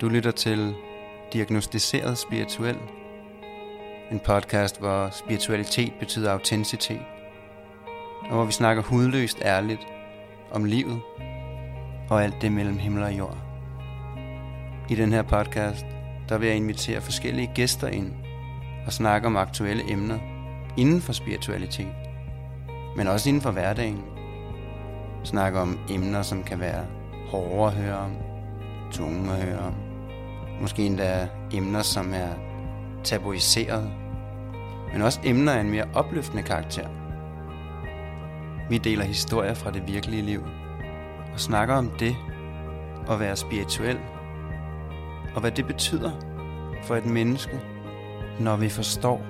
Du lytter til Diagnostiseret Spirituel. En podcast, hvor spiritualitet betyder autenticitet. Og hvor vi snakker hudløst ærligt om livet og alt det mellem himmel og jord. I den her podcast, der vil jeg invitere forskellige gæster ind og snakke om aktuelle emner inden for spiritualitet, men også inden for hverdagen. Snakke om emner, som kan være hårde at høre om, tunge at høre om, Måske endda emner, som er tabuiseret, men også emner af en mere opløftende karakter. Vi deler historier fra det virkelige liv og snakker om det at være spirituel og hvad det betyder for et menneske, når vi forstår,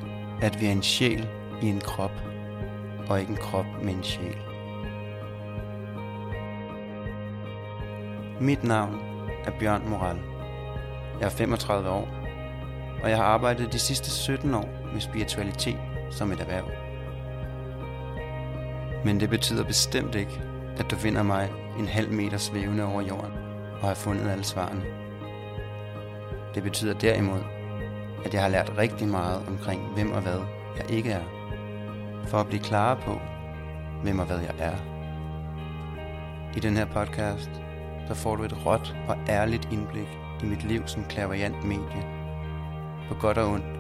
at vi er en sjæl i en krop og ikke en krop med en sjæl. Mit navn er Bjørn Moral. Jeg er 35 år, og jeg har arbejdet de sidste 17 år med spiritualitet som et erhverv. Men det betyder bestemt ikke, at du finder mig en halv meter svævende over jorden og har fundet alle svarene. Det betyder derimod, at jeg har lært rigtig meget omkring hvem og hvad jeg ikke er, for at blive klar på, hvem og hvad jeg er. I den her podcast, der får du et råt og ærligt indblik i mit liv som klaverjant medie. På godt og ondt.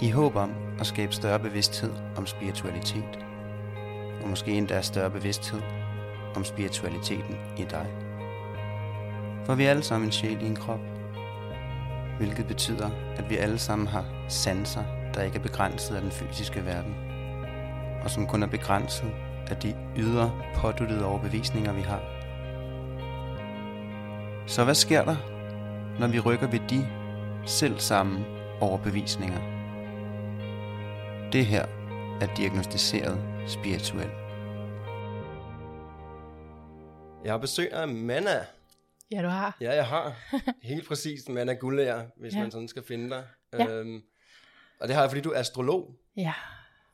I håb om at skabe større bevidsthed om spiritualitet. Og måske endda større bevidsthed om spiritualiteten i dig. For vi er alle sammen en sjæl i en krop. Hvilket betyder, at vi alle sammen har sanser, der ikke er begrænset af den fysiske verden. Og som kun er begrænset af de ydre påduttede overbevisninger, vi har så hvad sker der, når vi rykker ved de selv samme overbevisninger? Det her er diagnostiseret spirituel. Jeg har besøg af Manna. Ja, du har. Ja, jeg har. Helt præcis Manna Gullager, hvis ja. man sådan skal finde dig. Ja. Øhm, og det har jeg, fordi du er astrolog. Ja.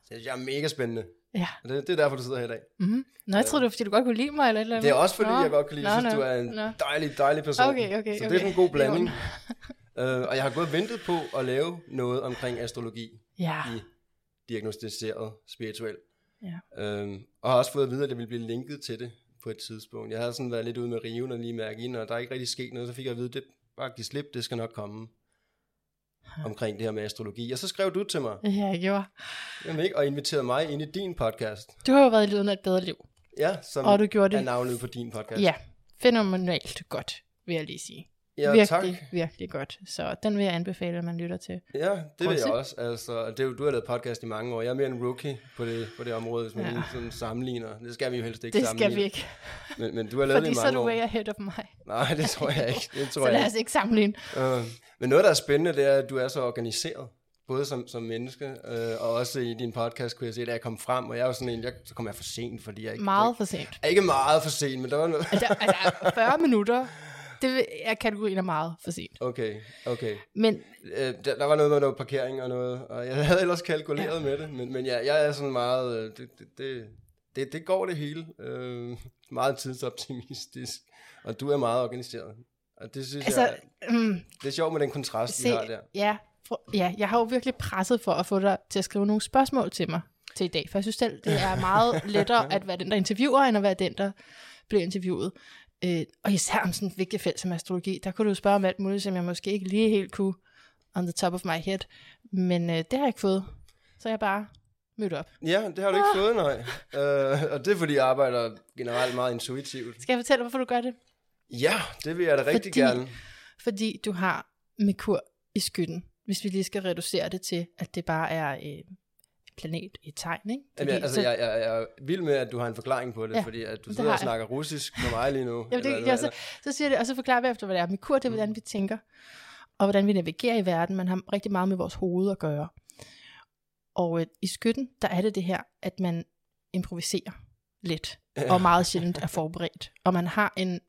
Så det er mega spændende. Ja. Og det, det er derfor, du sidder her i dag. Mm-hmm. Nå, jeg troede, det var, fordi du godt kunne lide mig, eller eller Det er også, fordi nå. jeg godt kan lide. Jeg synes, nå, du er en nå. dejlig, dejlig person. Okay, okay, så det er sådan en god blanding. uh, og jeg har gået og ventet på at lave noget omkring astrologi. Ja. I diagnostiseret spirituel. Ja. Uh, og har også fået at vide, at det ville blive linket til det på et tidspunkt. Jeg havde sådan været lidt ude med riven og lige mærke ind, og der er ikke rigtig sket noget. Så fik jeg at vide, at det bare give slip, det skal nok komme omkring det her med astrologi. Og så skrev du til mig. Ja, jeg gjorde. Jamen ikke, og inviterede mig ind i din podcast. Du har jo været i lyden af et bedre liv. Ja, som og du gjorde det. er navnet på din podcast. Ja, fænomenalt godt, vil jeg lige sige. Ja, virkelig, tak. virkelig godt. Så den vil jeg anbefale, at man lytter til. Ja, det Prøv vil jeg også. Altså, det, du har lavet podcast i mange år. Jeg er mere en rookie på det, på det område, hvis man ja. sådan sammenligner. Det skal vi jo helst ikke det sammenligne. Det skal vi ikke. Men, men du har lavet Fordi det i mange så er du år. way ahead of mig. Nej, det tror jeg ikke. Det tror så jeg lad os ikke sammenligne. Uh, men noget, der er spændende, det er, at du er så organiseret. Både som, som menneske, øh, og også i din podcast kunne jeg se, at jeg kom frem, og jeg var sådan en, jeg, så kom jeg for sent, fordi jeg ikke... Meget for sent. Jeg, ikke meget for sent, men der var noget... altså, altså 40 minutter, det er kategorien af meget for sent. Okay, okay. Men... Øh, der, der var noget med noget parkering og noget, og jeg havde ellers kalkuleret ja. med det, men, men ja, jeg er sådan meget... Øh, det, det, det, det, det går det hele. Øh, meget tidsoptimistisk, og du er meget organiseret. Og det synes altså, jeg, mm, det er sjovt med den kontrast, se, vi har der. Ja, for, ja, jeg har jo virkelig presset for at få dig til at skrive nogle spørgsmål til mig til i dag, for jeg synes selv, det er meget lettere at være den, der interviewer, end at være den, der bliver interviewet. Øh, og især om sådan et vigtigt felt som astrologi, der kunne du spørge om alt muligt, som jeg måske ikke lige helt kunne on the top of my head. Men øh, det har jeg ikke fået, så jeg bare mødt op. Ja, det har du ikke ah. fået, nej. Uh, og det er, fordi jeg arbejder generelt meget intuitivt. Skal jeg fortælle hvorfor du gør det? Ja, det vil jeg da rigtig fordi, gerne. Fordi du har Merkur i skytten, hvis vi lige skal reducere det til, at det bare er øh, planet i tegn, ikke? Fordi, Jamen, altså, så, jeg, jeg, jeg er vild med, at du har en forklaring på det, ja, fordi at du sidder og snakker russisk med mig lige nu. Jamen, det, eller, ja, så, så siger det, og så forklarer vi efter, hvad det er. Merkur, det er, hvordan vi tænker, og hvordan vi navigerer i verden. Man har rigtig meget med vores hoved at gøre. Og øh, i skytten, der er det det her, at man improviserer lidt, ja. og meget sjældent er forberedt. Og man har en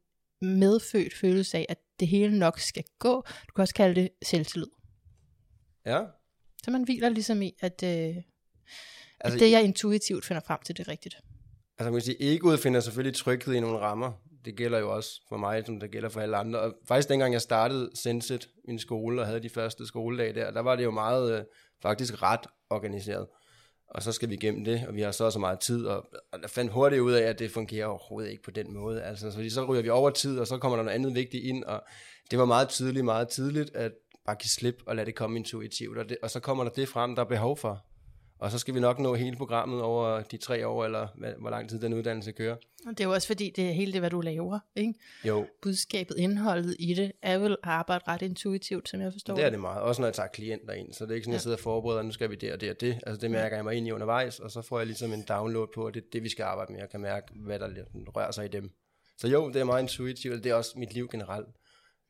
medfødt følelse af, at det hele nok skal gå. Du kan også kalde det selvtillid. Ja. Så man hviler ligesom i, at, øh, altså, det, jeg intuitivt finder frem til, det er rigtigt. Altså man kan sige, egoet finder selvfølgelig tryghed i nogle rammer. det gælder jo også for mig, som det gælder for alle andre. Og faktisk dengang jeg startede Senset, min skole, og havde de første skoledage der, der var det jo meget, øh, faktisk ret organiseret. Og så skal vi igennem det, og vi har så så meget tid, og, og der fandt hurtigt ud af, at det fungerer overhovedet ikke på den måde. Altså, så, så ryger vi over tid, og så kommer der noget andet vigtigt ind, og det var meget tydeligt, meget tidligt, at bare give slip og lade det komme intuitivt, og, det, og så kommer der det frem, der er behov for. Og så skal vi nok nå hele programmet over de tre år, eller hvad, hvor lang tid den uddannelse kører. Og det er jo også fordi, det er hele det, hvad du laver. Ikke? Jo, Budskabet, indholdet i det, er vel at arbejde ret intuitivt, som jeg forstår det er det meget. Også når jeg tager klienter ind. Så det er ikke sådan, at jeg sidder og forbereder, nu skal vi det og det og det. Altså det mærker jeg mig ind i undervejs, og så får jeg ligesom en download på, at det er det, vi skal arbejde med. Jeg kan mærke, hvad der rører sig i dem. Så jo, det er meget intuitivt, og det er også mit liv generelt.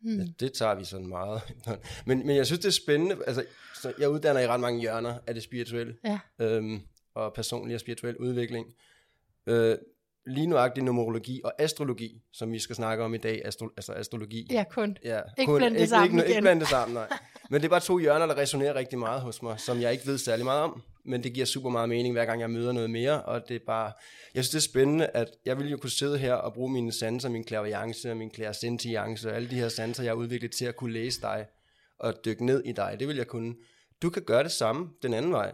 Mm. Ja, det tager vi sådan meget. men, men jeg synes, det er spændende. Altså, så jeg uddanner i ret mange hjørner af det spirituelle. Ja. Øhm, og personlig og spirituel udvikling. Øh, lige nuagtigt numerologi og astrologi, som vi skal snakke om i dag, astro, altså astrologi. Ja, kun. Ja, Ikke blande det sammen ikke, ikke igen. blande det sammen, nej. Men det er bare to hjørner, der resonerer rigtig meget hos mig, som jeg ikke ved særlig meget om. Men det giver super meget mening, hver gang jeg møder noget mere. Og det er bare, jeg synes det er spændende, at jeg vil jo kunne sidde her og bruge mine sanser, min clairvoyance, min clairsentience, og alle de her sanser, jeg har udviklet til at kunne læse dig og dykke ned i dig. Det vil jeg kunne. Du kan gøre det samme den anden vej.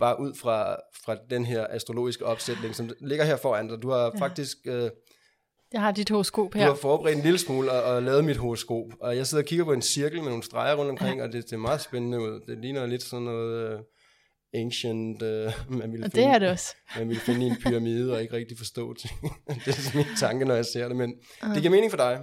Bare ud fra, fra den her astrologiske opsætning, som ligger her foran dig. Du har ja. faktisk... Øh, Jeg har dit horoskop du her. har forberedt en lille smule og, og lavet mit horoskop. Og jeg sidder og kigger på en cirkel med nogle streger rundt omkring, ja. og det ser meget spændende ud. Det ligner lidt sådan noget uh, ancient, uh, man, ville Og det finde, er det også. man ville finde i en pyramide og ikke rigtig forstå ting. det er sådan min tanke, når jeg ser det, men det giver mening for dig.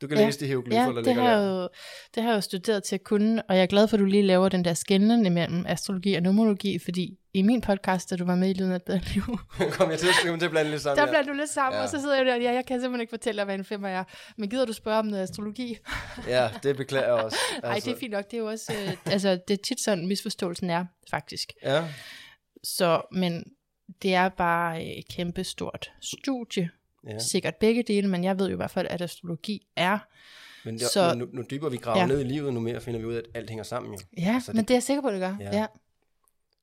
Du kan Ja. læse de hieroglyffer, Ja, der det ligger har, jeg der. jo, det har jeg jo studeret til at kunne, og jeg er glad for, at du lige laver den der skændende mellem astrologi og numerologi, fordi i min podcast, da du var med i Lyden af et bedre liv, Kom jeg til, kom til at blande lidt sammen. der ja. blandt du lidt sammen, Ja. og så sidder jeg der, ja, jeg kan simpelthen ikke fortælle dig, hvad en femmer er, men gider du spørge om noget astrologi? ja, det beklager jeg også. Nej, altså. det er fint nok, det er jo også, øh, altså det er tit sådan, misforståelsen er, faktisk. Ja, Så, men det er bare et kæmpe stort studie, ja. sikkert begge dele, men jeg ved jo i hvert fald, at astrologi er, Men, det, Så- nu, nu dybere vi graver. Ja. ned i livet, nu mere finder vi ud af, at alt hænger sammen jo. ja, Altså, men det- det er jeg sikker på, det gør, Ja. ja.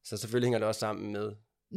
Så selvfølgelig hænger det også sammen med...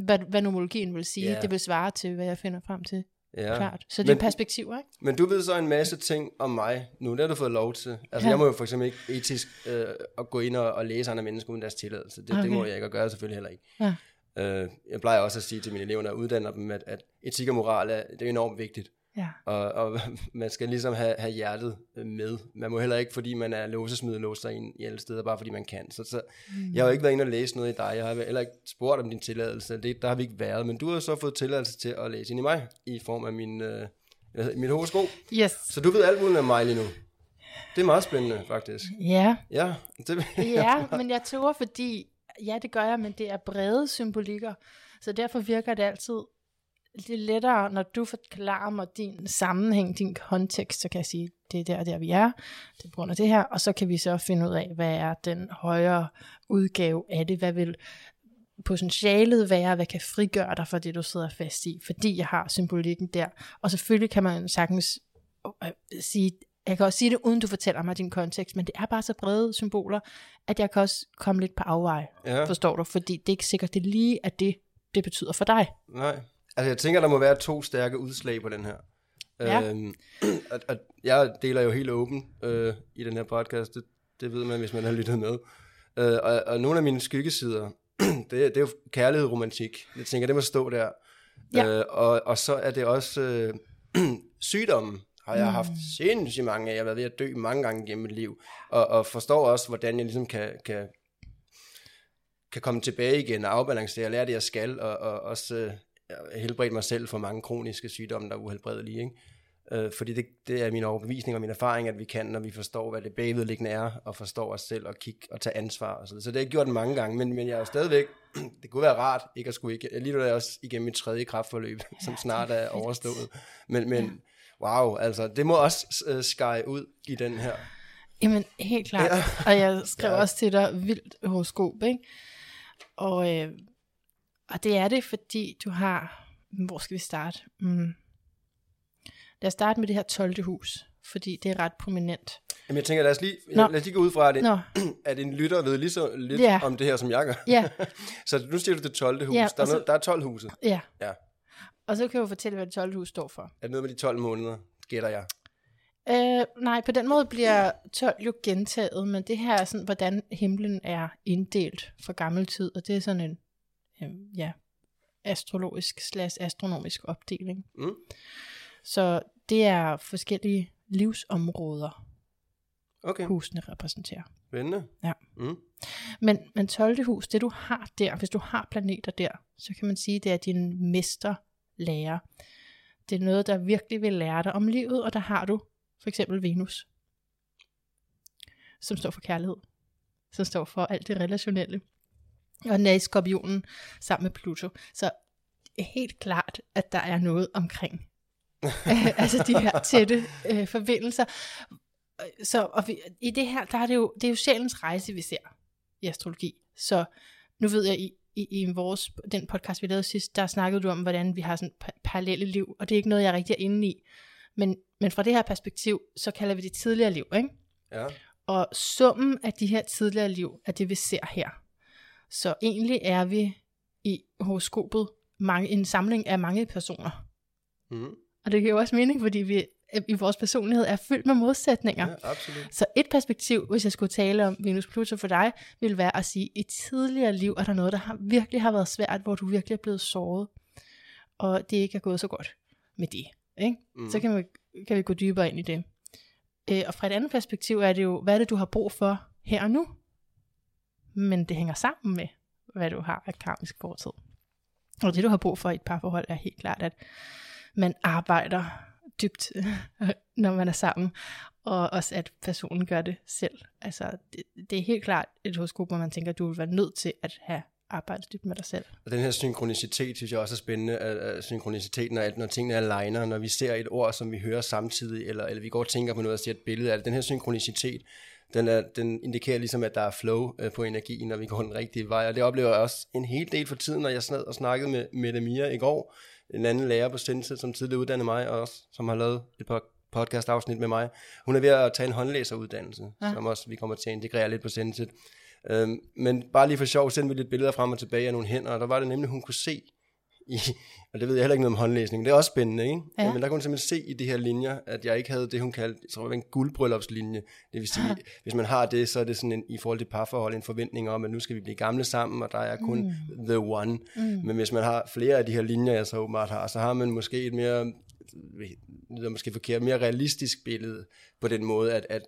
Hvad, hvad numerologien vil sige, Ja. det vil svare til, hvad jeg finder frem til. Ja. Klart. Så det er Men- perspektiver, ikke? Men du ved så en masse ting om mig nu, det har du fået lov til. Altså Ja. jeg må jo for eksempel ikke etisk øh, at gå ind og, og læse andre mennesker uden deres tilladelse. Det, okay. det må jeg ikke, og gøre selvfølgelig heller ikke. Ja. Øh, jeg plejer også at sige til mine elever, når jeg uddanner dem, at, at etik og moral er, det er enormt vigtigt. Ja. Og, og man skal ligesom have, have hjertet øh, med. Man må heller ikke, fordi man er låsesmidt, låse sig ind i alle steder, bare fordi man kan. Så, så mm. jeg har jo ikke været inde og læse noget i dig. Jeg har heller ikke spurgt om din tilladelse. Det, der har vi ikke været. Men du har så fået tilladelse til at læse ind i mig, i form af min, øh, mit horoskop. Yes. Så du ved alt muligt om mig lige nu. Det er meget spændende, faktisk. Ja, Ja, det, ja, men jeg tror, fordi, ja, det gør jeg, men det er brede symbolikker, så derfor virker det altid lidt lettere, når du forklarer mig din sammenhæng, din kontekst, så kan jeg sige, det er der, der vi er, det er på grund af det her, og så kan vi så finde ud af, hvad er den højere udgave af det, hvad vil potentialet være, hvad kan frigøre dig fra det, du sidder fast i, fordi jeg har symbolikken der. Og selvfølgelig kan man sagtens øh, sige, jeg kan også sige det, uden du fortæller mig din kontekst, men det er bare så brede symboler, at jeg kan også komme lidt på afvej, ja, forstår du? Fordi det er ikke sikkert, det lige er det, det betyder for dig. nej. Altså, jeg tænker, der må være to stærke udslag på den her. Ja. Øhm, at, at jeg deler jo helt åben øh, i den her podcast. Det, det ved man, hvis man har lyttet med. Øh, og, og nogle af mine skyggesider, det, det er jo kærlighed og romantik. Jeg tænker, det må stå der. Ja. Øh, og, og så er det også øh, sygdommen har jeg haft sindssygt mange af. Jeg har været ved at dø mange gange gennem mit liv. Og, og forstår også, hvordan jeg ligesom kan, kan, kan komme tilbage igen og afbalancere og lære det, jeg skal. Og, og også øh, helbrede mig selv for mange kroniske sygdomme, der er uhelbredelige. Ikke? Øh, fordi det, det er min overbevisning og min erfaring, at vi kan, når vi forstår, hvad det bagvedliggende er, og forstår os selv og kigge og tage ansvar. Og så, videre. så det har jeg gjort mange gange, men, men jeg er jo stadigvæk, det kunne være rart, ikke at skulle ikke, lige nu er jeg også igennem mit tredje kraftforløb, som snart er overstået. Men, men wow, altså det må også øh, skære ud i den her. Jamen, helt klart. Ja. Og jeg skrev ja. også til dig, vildt horoskop, ikke? Og, øh, og det er det, fordi du har... Hvor skal vi starte? Mm. Lad os starte med det her 12. hus, fordi det er ret prominent. Jamen jeg tænker, lad os lige, Nå. lad os lige gå ud fra, at, Nå, at en lytter ved lige så lidt Ja. om det her, som jeg gør. ja, Så nu siger du det 12. hus. Ja, der, er så- noget, der er 12 huse. ja. Ja. Og så kan jeg fortælle, hvad det 12. hus står for. Er det noget med de 12 måneder, gætter jeg? Øh, nej, på den måde bliver 12 jo gentaget, men det her er sådan, hvordan himlen er inddelt for gammel tid, og det er sådan en, øh, ja, astrologisk slash astronomisk opdeling. Mm. Så det er forskellige livsområder, Okay, husene repræsenterer. spændende. Ja. Mm. Men, men 12. hus, det du har der, hvis du har planeter der, så kan man sige, det er din mesterlærer. Det er noget, der virkelig vil lære dig om livet, og der har du for eksempel Venus, som står for kærlighed, som står for alt det relationelle. Og den er i skorpionen sammen med Pluto. Så helt klart, at der er noget omkring altså de her tætte øh, forbindelser. Så og vi, i det her, der er det jo, det er jo sjælens rejse, vi ser i astrologi. Så nu ved jeg, i, i, i vores, den podcast, vi lavede sidst, der snakkede du om, hvordan vi har sådan pa- parallelle liv, og det er ikke noget, jeg rigtig er inde i. Men, men fra det her perspektiv, så kalder vi det tidligere liv, ikke? Ja. Og summen af de her tidligere liv, er det, vi ser her. Så egentlig er vi i horoskopet mange, en samling af mange personer. Mm. Og det giver jo også mening, fordi vi i vores personlighed er fyldt med modsætninger. ja, absolut. Så et perspektiv, hvis jeg skulle tale om Venus Pluto for dig, ville være at sige, at i tidligere liv er der noget, der har, virkelig har været svært, hvor du virkelig er blevet såret, og det ikke er gået så godt med det. Ikke? Mm. Så kan vi, kan vi gå dybere ind i det. Øh, og fra et andet perspektiv er det jo, hvad er det, du har brug for her og nu? Men det hænger sammen med, hvad du har af karmisk fortid. Og det, du har brug for i et parforhold, er helt klart, at man arbejder dybt, når man er sammen, og også at personen gør det selv. Altså, det, det er helt klart et horoskop, hvor man tænker, at du vil være nødt til at have arbejdet dybt med dig selv. Og den her synkronicitet, synes jeg også er spændende, at, synkroniciteten synkroniciteten, når, når tingene er når vi ser et ord, som vi hører samtidig, eller, eller vi går og tænker på noget og ser et billede af det, den her synkronicitet, den, er, den indikerer ligesom, at der er flow øh, på energien, når vi går den rigtige vej, og det oplever jeg også en hel del for tiden, når jeg sad og snakkede med Mette Mia i går, en anden lærer på Sense, som tidligere uddannede mig, og også, som har lavet et par podcast afsnit med mig. Hun er ved at tage en håndlæseruddannelse, ja. som også vi kommer til at integrere lidt på Sense. Øhm, men bare lige for sjov, sendte vi lidt billeder frem og tilbage af nogle hænder, og der var det nemlig, hun kunne se, i, og det ved jeg heller ikke noget om håndlæsning, det er også spændende, ikke? Ja. Men der kunne hun simpelthen se i de her linjer, at jeg ikke havde det, hun kaldte, jeg tror det var en guldbryllupslinje. Det vil sige, hvis man har det, så er det sådan en, i forhold til parforhold, en forventning om, at nu skal vi blive gamle sammen, og der er kun mm. the one. Mm. Men hvis man har flere af de her linjer, jeg så åbenbart har, så har man måske et mere, det er måske forkert, mere realistisk billede på den måde, at, at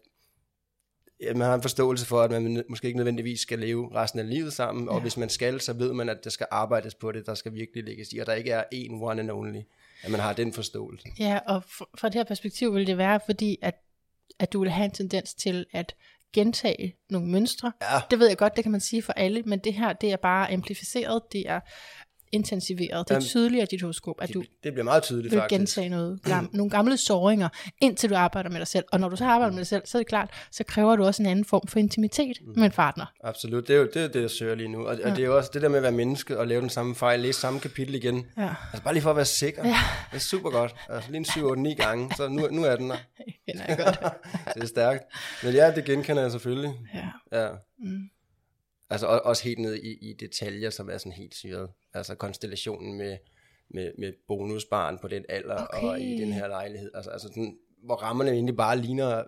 at man har en forståelse for, at man måske ikke nødvendigvis skal leve resten af livet sammen, ja. og hvis man skal, så ved man, at der skal arbejdes på det, der skal virkelig lægges i, og der ikke er en one and only, at man har den forståelse. Ja, og fra det her perspektiv vil det være, fordi at, at du vil have en tendens til at gentage nogle mønstre. Ja, Det ved jeg godt, det kan man sige for alle, men det her, det er bare amplificeret, det er intensiveret, det er tydeligere i dit horoskop, at du det, bliver meget tydeligt vil faktisk. gentage noget, gam, nogle gamle såringer, indtil du arbejder med dig selv. Og når du så arbejder med dig selv, så er det klart, så kræver du også en anden form for intimitet med en partner. Absolut, det er jo det, er det jeg søger lige nu, og, og det er jo også det der med at være menneske og lave den samme fejl, læse samme kapitel igen, Ja. altså bare lige for at være sikker, ja. det er super godt, altså lige en 7-8-9 gange, så nu, nu er den der, Det kender jeg godt. det er stærkt, men ja, det genkender jeg selvfølgelig, Ja. ja. Mm. Altså også helt ned i, i detaljer, som er sådan helt syret. Altså konstellationen med, med, med bonusbarn på den alder okay. og i den her lejlighed. Altså, altså den, hvor rammerne egentlig bare ligner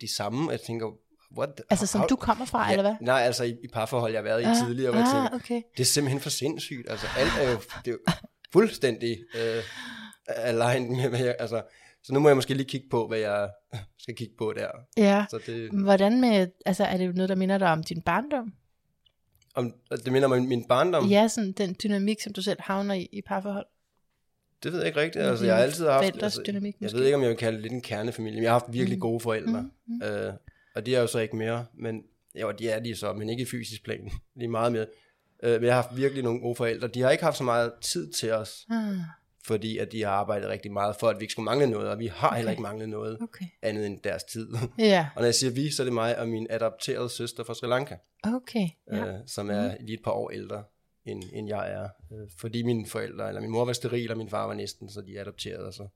de samme. Jeg tænker, what? Altså som how- du kommer fra, eller hvad? Nej, altså i, i parforhold, jeg har været i Ah, tidligere, hvor jeg ah, tænker, okay. det er simpelthen for sindssygt. Altså alt er jo, det er jo fuldstændig øh, aligned med, hvad jeg, altså, så nu må jeg måske lige kigge på, hvad jeg skal kigge på der. Ja. Så det, Hvordan med, altså er det noget, der minder dig om din barndom? Om, det minder mig om min barndom. Ja, sådan den dynamik, som du selv havner i i parforhold. Det ved jeg ikke rigtigt. Altså, jeg har altid haft... Altså, dynamik jeg måske? ved ikke, om jeg vil kalde det lidt en kernefamilie, men jeg har haft virkelig Mm. gode forældre. Mm, mm. Øh, og de er jo så ikke mere, men jo, de er de så, men ikke i fysisk plan. De er meget mere. Øh, men jeg har haft virkelig nogle gode forældre. De har ikke haft så meget tid til os, Ah, fordi at de har arbejdet rigtig meget for, at vi ikke skulle mangle noget, og vi har okay. heller ikke manglet noget okay. andet end deres tid. Ja, og når jeg siger vi, så er det mig og min adopterede søster fra Sri Lanka, okay. Ja. øh, som er lige et par år ældre, end, end jeg er. Øh, fordi mine forældre, eller min mor var steril, og min far var næsten, så de adopterede, og så,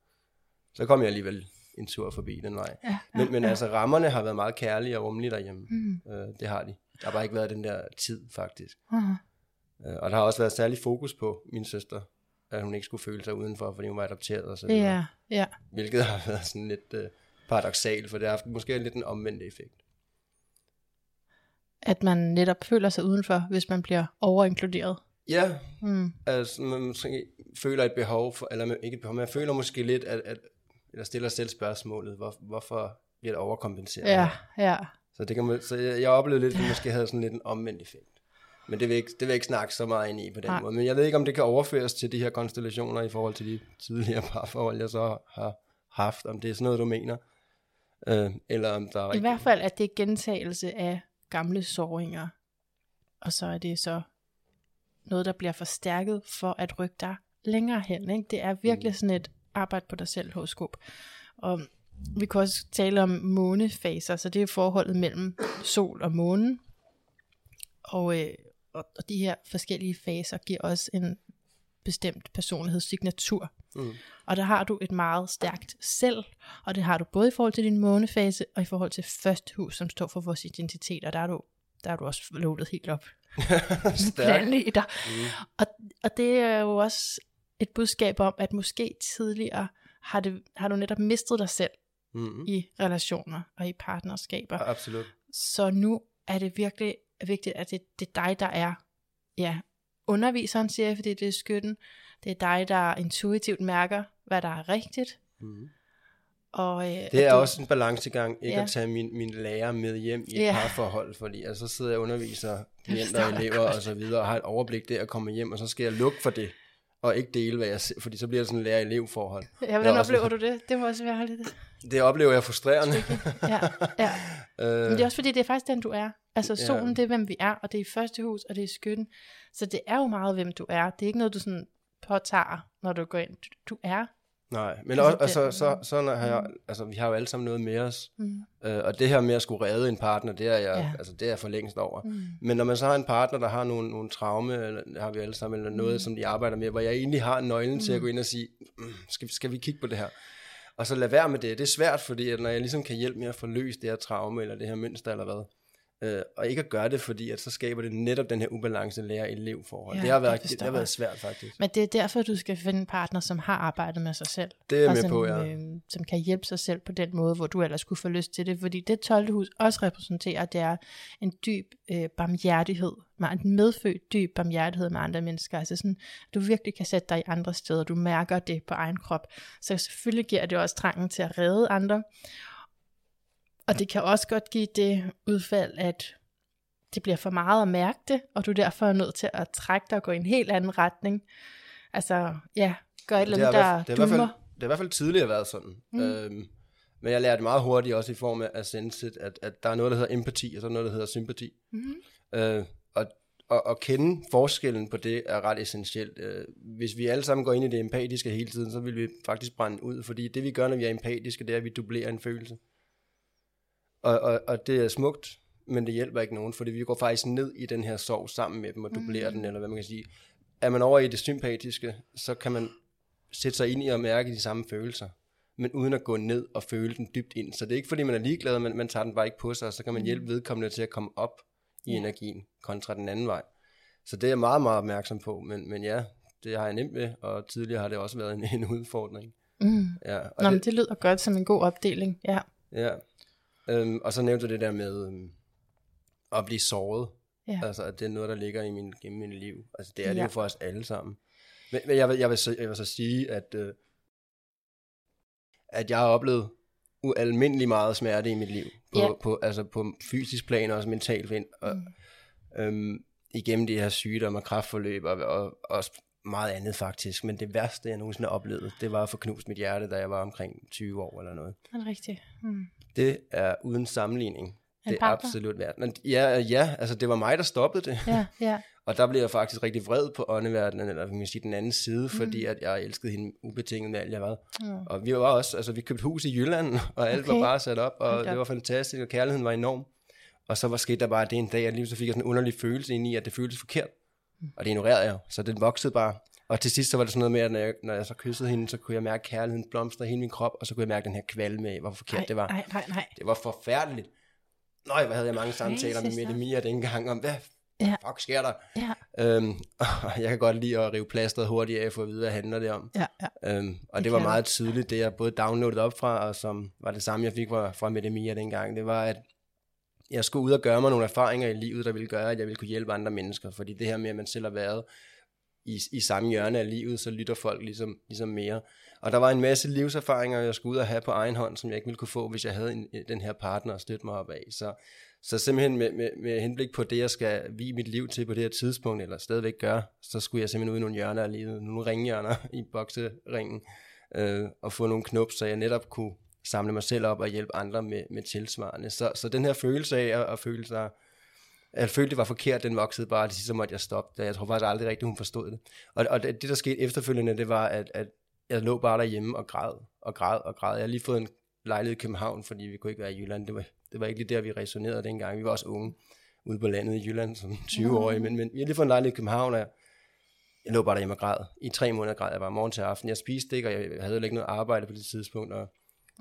så kom jeg alligevel en tur forbi den vej. Ja, Men, men altså, rammerne har været meget kærlige og rummelige derhjemme. Mm. Øh, det har de. Der har bare ikke været den der tid, faktisk. Ah, Øh, og der har også været særlig fokus på min søster. At hun ikke skulle føle sig udenfor, fordi hun var adopteret og så videre. ja, ja. Hvilket har været sådan lidt øh, paradoxalt, for det har haft måske lidt en omvendt effekt. At man netop føler sig udenfor, hvis man bliver overinkluderet. Ja, Mm. altså man måske føler et behov, for, eller ikke et behov, jeg føler måske lidt, at, at eller stiller selv spørgsmålet, hvor, hvorfor bliver det overkompenseret? Ja, ja. Så, det kan man, så jeg, jeg oplevede lidt, at det måske havde sådan lidt en omvendt effekt. Men det vil, ikke, det vil jeg ikke snakke så meget ind i på den Nej. måde. Men jeg ved ikke, om det kan overføres til de her konstellationer i forhold til de tidligere parforhold, jeg så har haft. Om det er sådan noget, du mener. Øh, eller om der er I rigtig- hvert fald, at det er gentagelse af gamle såringer. Og så er det så noget, der bliver forstærket for at rykke dig længere hen. Ikke? Det er virkelig sådan et arbejde på dig selv horoskop. Og vi kan også tale om månefaser, så det er forholdet mellem sol og månen. Og, øh, og, og de her forskellige faser giver også en bestemt personlighedssignatur. Mm. Og der har du et meget stærkt selv, og det har du både i forhold til din månefase, og i forhold til første hus, som står for vores identitet, og der er du, der er du også loadet helt op. Stærk. Planlægger. Mm. Og, og det er jo også et budskab om, at måske tidligere har, det, har du netop mistet dig selv Mm. i relationer og i partnerskaber. Absolut. Så nu er det virkelig vigtigt, at det, det er dig, der er ja, underviseren, siger jeg, fordi det er skytten. Det er dig, der intuitivt mærker, hvad der er rigtigt. Mm. Og, øh, Det er du, også en balancegang, ikke Ja. at tage min, min lærer med hjem i et Ja. parforhold, fordi altså, så sidder jeg og underviser klienter og jeg elever godt. og så videre, og har et overblik der og kommer hjem, og så skal jeg lukke for det, og ikke dele, hvad jeg ser, fordi så bliver det sådan en lærer-elev-forhold. Ja, Jeg hvordan også- oplever du det? Det må også være lidt... Det oplever jeg frustrerende. Ja, ja. øh, Men det er også fordi, det er faktisk den, du er. Altså Ja. solen, det er, hvem vi er, og det er i første hus, og det er skytten. Så det er jo meget, hvem du er. Det er ikke noget, du sådan påtager, når du går ind. Du, du er. Nej, men Altså, også, altså, så, så når jeg, altså, vi har jo alle sammen noget med os, Mm. øh, og det her med at skulle redde en partner, det er jeg, Ja. ja. altså, det er jeg for længst over. Mm. Men når man så har en partner, der har nogle, nogle traume, eller har vi alle sammen, eller noget, mm. som de arbejder med, hvor jeg egentlig har nøglen mm. til at gå ind og sige, mm, skal, vi- skal vi kigge på det her? Og så lad være med det. Det er svært, fordi at når jeg ligesom kan hjælpe med at få løst det her traume, eller det her mønster, eller hvad, øh, og ikke at gøre det, fordi at så skaber det netop den her ubalance lærer-elev-forhold. Ja, det, har været, det, det har været svært, faktisk. Men det er derfor, du skal finde en partner, som har arbejdet med sig selv. Det er og med som, på, ja. øh, som kan hjælpe sig selv på den måde, hvor du ellers kunne få lyst til det. Fordi det 12. hus også repræsenterer, det er en dyb øh, barmhjertighed, en medfødt dyb barmhjertighed med andre mennesker. Altså sådan, du virkelig kan sætte dig i andre steder, du mærker det på egen krop. Så selvfølgelig giver det også trangen til at redde andre. Og det kan også godt give det udfald, at det bliver for meget at mærke det, og du derfor er nødt til at trække dig og gå i en helt anden retning. Altså, ja, gør et eller andet, der det, fald, dummer. det har i hvert fald tidligere været sådan. Mm. Øhm, men jeg lærte meget hurtigt også i form af Sensit, at, at der er noget, der hedder empati, og så er noget, der hedder sympati. Mm. Øh, og, og, og kende forskellen på det er ret essentielt. Øh, hvis vi alle sammen går ind i det empatiske hele tiden, så vil vi faktisk brænde ud, fordi det vi gør, når vi er empatiske, det er, at vi dublerer en følelse. Og, og, og det er smukt, men det hjælper ikke nogen, fordi vi går faktisk ned i den her sorg sammen med dem og dublerer mm. den, eller hvad man kan sige. Er man over i det sympatiske, så kan man sætte sig ind i og mærke de samme følelser, men uden at gå ned og føle den dybt ind. Så det er ikke fordi, man er ligeglad, men man tager den bare ikke på sig, og så kan man hjælpe vedkommende til at komme op i Ja. energien, kontra den anden vej. Så det er jeg meget, meget opmærksom på, men, men ja, det har jeg nemt med, og tidligere har det også været en, en udfordring. Mm. Ja, og Nå, men det, det lyder godt som en god opdeling. Ja, ja. Øhm, og så nævnte du det der med øhm, at blive såret. Ja. Altså, at det er noget, der ligger i min, gennem min liv. Altså, det er det Ja. jo for os alle sammen. Men, men jeg, vil, jeg, vil så, jeg vil så sige, at, øh, at jeg har oplevet ualmindelig meget smerte i mit liv. På, Ja. på, altså på fysisk plan og også mentalt plan. Og, Mm. øhm, igennem de her sygdomme og kraftforløb og, og også meget andet faktisk. Men det værste, jeg nogensinde har oplevet, det var at få knust mit hjerte, da jeg var omkring 20 år eller noget. det er rigtigt. Mm. Det er uden sammenligning. En det er partner? absolut værd. Men Ja, ja, altså det var mig, der stoppede det. Ja, ja. Og der blev jeg faktisk rigtig vred på åndeverdenen, eller kan man sige den anden side, fordi at jeg elskede hende ubetinget med alt, jeg var. Mm. Og vi var også, altså vi købte hus i Jylland, og alt Okay. var bare sat op, og Hold det var fantastisk, og kærligheden var enorm. Og så var sket der bare det en dag, at lige så fik jeg sådan en underlig følelse ind i, at det føltes forkert. Mm. Og det ignorerede jeg, så den voksede bare. Og til sidst så var det sådan noget med, at når jeg, når jeg så kyssede hende, så kunne jeg mærke kærligheden blomstre i hele min krop, og så kunne jeg mærke den her kvalme af, hvor forkert Ej, det var. Nej, nej, nej. Det var forfærdeligt. Nøj, hvad havde jeg mange samtaler med Mette. Mia dengang om, hvad, Ja. fuck sker der? Ja, Øhm, og jeg kan godt lide at rive plasteret hurtigt af, for at vide, hvad handler det om. ja, ja. Øhm, og Det det, var meget tydeligt, det jeg både downloadede op fra, og som var det samme, jeg fik fra, fra Medemia dengang, det var, at jeg skulle ud og gøre mig nogle erfaringer i livet, der ville gøre, at jeg ville kunne hjælpe andre mennesker. Fordi det her med, at man selv har været i, i samme hjørne af livet, så lytter folk ligesom, ligesom mere. Og der var en masse livserfaringer, jeg skulle ud og have på egen hånd, som jeg ikke ville kunne få, hvis jeg havde en, den her partner at støtte mig op af. Så, så simpelthen med, med, med henblik på det, jeg skal vige mit liv til på det her tidspunkt, eller stadigvæk gøre, så skulle jeg simpelthen ud i nogle hjørner af livet, nogle ringhjørner i bokseringen, øh, og få nogle knop, så jeg netop kunne samle mig selv op og hjælpe andre med, med tilsvarende. Så, så den her følelse af at, at føle sig, jeg følte, det var forkert, den voksede bare, det sidste så måtte jeg stoppe. Jeg tror faktisk aldrig rigtigt, hun forstod det. Og, og det, der skete efterfølgende, det var, at, at jeg lå bare derhjemme og græd, og græd, og græd. Jeg har lige fået en lejlighed i København, fordi vi kunne ikke være i Jylland. Det var, det var ikke lige der, vi resonerede dengang. Vi var også unge ude på landet i Jylland som 20-årige, men, men vi har lige fået en lejlighed i København, og jeg, jeg lå bare derhjemme og græd. I tre måneder græd jeg bare morgen til aften. Jeg spiste ikke, og jeg havde ikke noget arbejde på det tidspunkt, og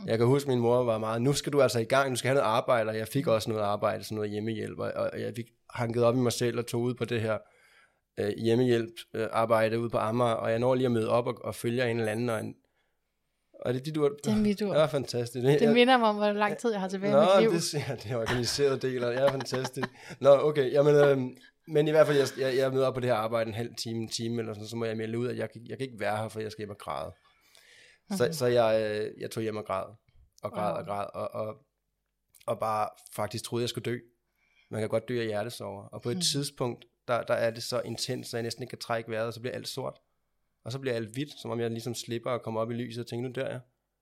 jeg kan huske, at min mor var meget, nu skal du altså i gang, du skal have noget arbejde, og jeg fik også noget arbejde, sådan noget hjemmehjælp, og, jeg fik hanket op i mig selv og tog ud på det her øh, hjemmehjælp øh, arbejde ude på Amager, og jeg når lige at møde op og, og følger en eller anden, og, en, og det er de, du Det er mit ord. Ja, fantastisk. Det minder mig om, hvor lang tid jeg har tilbage i Nå, mit liv. det, ser- det er organiseret del, og det er fantastisk. Nå, okay, jamen, øh, men i hvert fald, jeg, jeg, jeg møder op på det her arbejde en halv time, en time, eller sådan, så må jeg melde ud, at jeg, jeg kan ikke være her, for jeg skal hjem og græde. Så, så jeg, øh, jeg tog hjem og græd, og græd Wow. og græd, og, og, og bare faktisk troede, jeg skulle dø. Man kan godt dø af hjertesorger. Og på et Mhm. tidspunkt, der, der er det så intens, så jeg næsten ikke kan trække vejret, og så bliver alt sort. Og så bliver alt hvidt, som om jeg ligesom slipper og kommer op i lyset og tænker, nu dør jeg.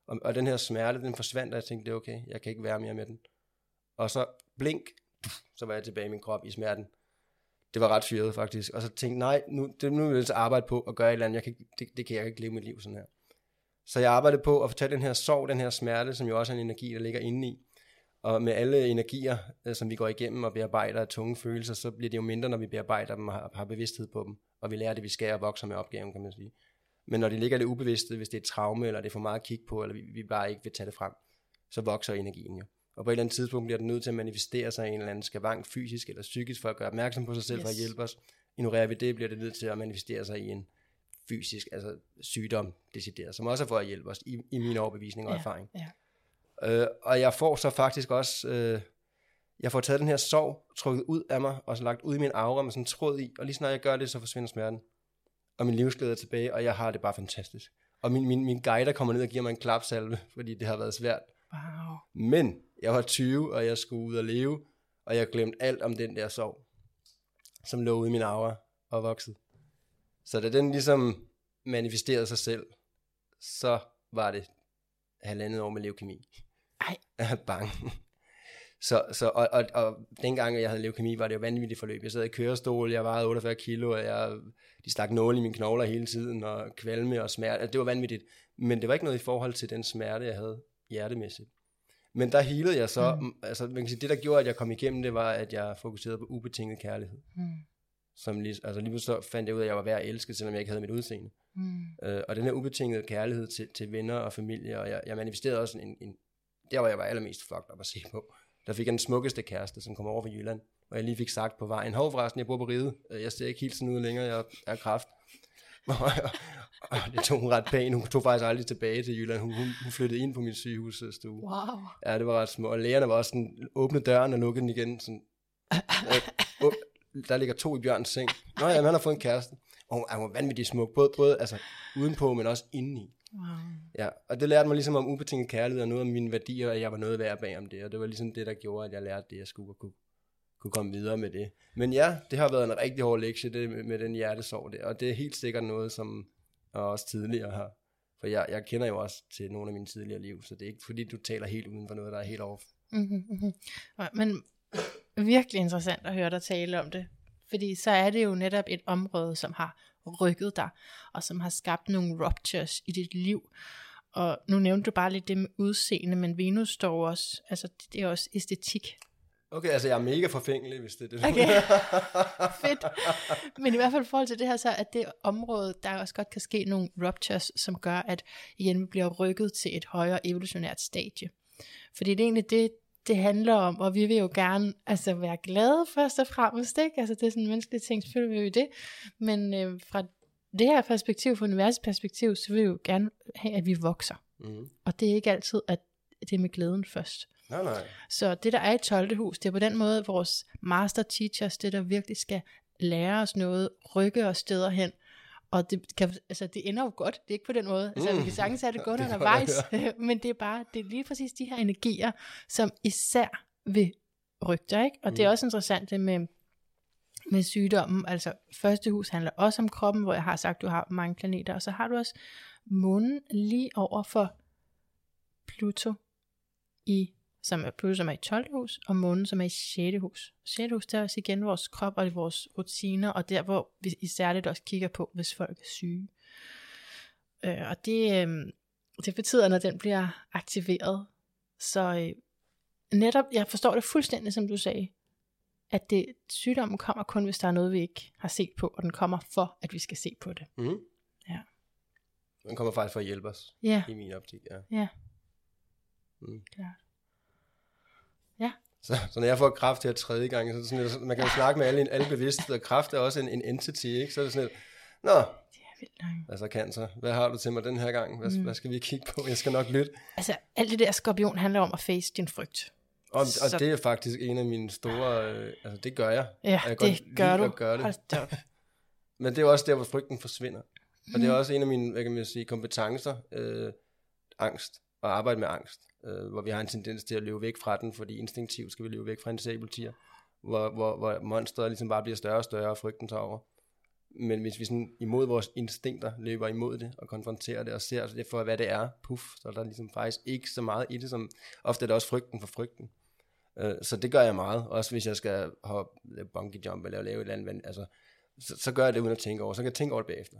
Og, og den her smerte, den forsvandt, og jeg tænkte, det er okay, jeg kan ikke være mere med den. Og så blink, så var jeg tilbage i min krop i smerten. Det var ret fyret faktisk. Og så tænkte jeg, nej, nu, det, nu vil jeg altså arbejde på at gøre et eller andet. Jeg kan, det, det kan jeg ikke leve mit liv sådan her. Så jeg arbejdede på at tage den her sorg, den her smerte, som jo også er en energi, der ligger inde i. Og med alle energier, øh, som vi går igennem og bearbejder af tunge følelser, så bliver det jo mindre, når vi bearbejder dem og har, har bevidsthed på dem. Og vi lærer det, vi skal og vokser med opgaven, kan man sige. Men når det ligger det ubevidste, hvis det er et traume, eller det er for meget at kigge på, eller vi, vi bare ikke vil tage det frem, så vokser energien jo. Og på et eller andet tidspunkt bliver den nødt til at manifestere sig i en eller anden skavank, fysisk eller psykisk, for at gøre opmærksom på sig selv, yes. for at hjælpe os. Ignorerer vi det, bliver det nødt til at manifestere sig i en fysisk, altså sygdom, decideret, som også er for at hjælpe os, i, i min overbevisning og Ja, erfaring. ja. Øh, og jeg får så faktisk også, øh, jeg får taget den her sorg, trukket ud af mig, og så lagt ud i min aura med sådan en tråd i, og lige snart jeg gør det, så forsvinder smerten. Og min livsglæde er tilbage, og jeg har det bare fantastisk. Og min, min, min guider kommer ned og giver mig en klapsalve, fordi det har været svært. Wow. Men jeg var 20, og jeg skulle ud og leve, og jeg glemte alt om den der sorg, som lå ude i min aura og voksede. Så da den ligesom manifesterede sig selv, så var det halvandet år med leukemi. Ej. Bang. Så, så og, og, og dengang jeg havde leukemi, var det jo vanvittigt forløb. Jeg sad i kørestol, jeg vejede 48 kilo, og jeg, de stak nåle i mine knogler hele tiden, og kvalme og smerte. Altså, Det var vanvittigt. Men det var ikke noget i forhold til den smerte, jeg havde hjertemæssigt. Men der healede jeg så, mm. altså man kan sige, det der gjorde, at jeg kom igennem, det var, at jeg fokuserede på ubetinget kærlighed. Mm. Som lige, altså lige pludselig fandt jeg ud af, at jeg var værd at elske, selvom jeg ikke havde mit udseende. Mm. Øh, og den her ubetingede kærlighed til, til venner og familie, og jeg, jeg manifesterede også en, en, der hvor jeg var allermest fucked up at se på. Der fik jeg den smukkeste kæreste, som kom over fra Jylland, og jeg lige fik sagt på vejen, hov forresten, jeg bor på Ride, Øh, jeg ser ikke helt sådan ud længere, jeg er kraft. og, og det tog hun ret pænt, hun tog faktisk aldrig tilbage til Jylland, hun, hun, hun flyttede ind på min sygehusstue. Wow. Ja, det var ret små. Og lægerne var også sådan, åbne døren og lukkede den igen. Sådan, der ligger to i Bjørns seng. Nå ja, han har fået en kæreste. Og han var vanvittigt smuk, både, både altså, udenpå, men også indeni. Wow. Ja, og det lærte mig ligesom om ubetinget kærlighed og noget om mine værdier, og jeg var noget værd bag om det. Og det var ligesom det, der gjorde, at jeg lærte det, jeg skulle og kunne, kunne komme videre med det. Men ja, det har været en rigtig hård lektie, det med, med den hjertesorg der. Og det er helt sikkert noget, som jeg også tidligere har. For jeg, jeg kender jo også til nogle af mine tidligere liv, så det er ikke fordi, du taler helt uden for noget, der er helt off. Mm-hmm, mm-hmm. Men virkelig interessant at høre dig tale om det. Fordi så er det jo netop et område, som har rykket dig, og som har skabt nogle ruptures i dit liv. Og nu nævnte du bare lidt det med udseende, men Venus står også, altså det er også æstetik. Okay, altså jeg er mega forfængelig, hvis det er det. Okay. Fedt. Men i hvert fald i forhold til det her, så er det område, der også godt kan ske nogle ruptures, som gør, at igen vi bliver rykket til et højere evolutionært stadie. Fordi det er egentlig det, det handler om, og vi vil jo gerne altså, være glade først og fremmest, ikke? Altså, det er sådan en menneskelig ting, selvfølgelig vil vi det, men øh, fra det her perspektiv, fra universets perspektiv, så vil vi jo gerne have, at vi vokser. Mm. Og det er ikke altid, at det er med glæden først. Nej, nej. Så det, der er i 12. hus, det er på den måde vores master teachers, det der virkelig skal lære os noget, rykke os steder hen. Og det, kan, altså, det ender jo godt, det er ikke på den måde. Altså, Mm. vi kan sagtens have det godt Det kan undervejs, jeg men det er bare, det er lige præcis de her energier, som især vil rykke dig, ikke? Og det er Mm. også interessant det med, med sygdommen. Altså, første hus handler også om kroppen, hvor jeg har sagt, du har mange planeter, og så har du også månen lige over for Pluto i som er Pluto, som er i 12. hus, og månen, som er i 6. hus. 6. hus, der er også igen vores krop og vores rutiner, og der, hvor vi i særligt også kigger på, hvis folk er syge. Øh, og det, øh, det betyder, når den bliver aktiveret, så øh, netop, jeg forstår det fuldstændig, som du sagde, at det, sygdommen kommer kun, hvis der er noget, vi ikke har set på, og den kommer for, at vi skal se på det. Mm. Ja. Den kommer faktisk for at hjælpe os, Ja, i min optik, ja. ja. Mm. Klart. Så, så når jeg får kraft her tredje gang, så er det sådan, lidt- man kan jo snakke med alle, alle bevidsthed, og kraft er også en, en entity, ikke? Så er det sådan lidt, Nå, vildt nok. altså cancer, hvad har du til mig den her gang? Hvad, mm. hvad skal vi kigge på? Jeg skal nok lytte. Altså, alt det der skorpion handler om at face din frygt. Og, og Så- det er faktisk en af mine store, øh, altså det gør jeg. Ja, jeg det godt gør du. at gøre det. Hold op. Men det er også der, hvor frygten forsvinder. Og Mm. det er også en af mine, hvad kan man sige, kompetencer, øh, angst, og arbejde med angst, øh, hvor vi har en tendens til at løbe væk fra den, fordi instinktivt skal vi løbe væk fra en sabeltiger, hvor, hvor, hvor monsteret ligesom bare bliver større og større, og frygten tager over. Men hvis vi sådan imod vores instinkter løber imod det, og konfronterer det, og ser det for, hvad det er, puff, så er der ligesom faktisk ikke så meget i det, som ofte er det også frygten for frygten. Øh, så det gør jeg meget, også hvis jeg skal hoppe, bungee jump, eller lave et eller andet, men altså, så, så gør jeg det uden at tænke over, så kan jeg tænke over det bagefter.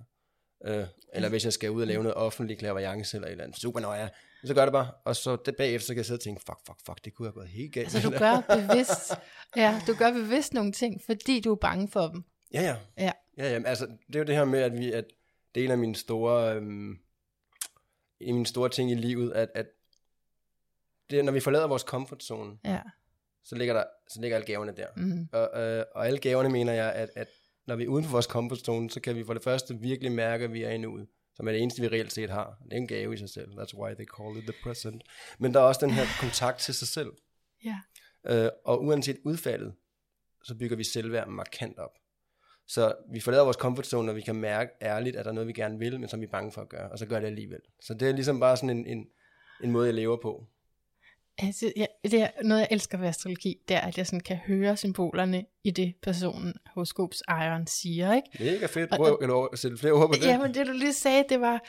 Øh, eller hvis jeg skal ud og lave noget offentlig klaverjance eller et eller andet, super nøje, så gør det bare, og så det bagefter, så kan jeg sidde og tænke, fuck, fuck, fuck, det kunne have gået helt galt. Altså, du gør bevidst, ja, du gør bevidst nogle ting, fordi du er bange for dem. Ja, ja. Ja. Ja, ja, altså, det er jo det her med, at vi, at det er en af mine store, øhm, en af mine store ting i livet, at, at det, er, når vi forlader vores comfort zone, Ja. så ligger, der, så ligger alle gaverne der. Mm. Og, øh, og alle gaverne mener jeg, at, at når vi er uden for vores comfort zone, så kan vi for det første virkelig mærke, at vi er i nuet, som er det eneste, vi reelt set har. Det er en gave i sig selv. That's why they call it the present. Men der er også den her kontakt til sig selv. Ja. Øh, og uanset udfaldet, så bygger vi selvværd markant op. Så vi forlader vores comfort zone, når vi kan mærke ærligt, at der er noget, vi gerne vil, men som vi er bange for at gøre, og så gør det alligevel. Så det er ligesom bare sådan en, en, en måde, jeg lever på. Altså, ja, det er noget, jeg elsker ved astrologi, det er, at jeg sådan kan høre symbolerne i det, personen horoskopsejeren siger, ikke? Mega fedt. Og- Prøv, kan du sætte flere ord på det? Ja, men det du lige sagde, det var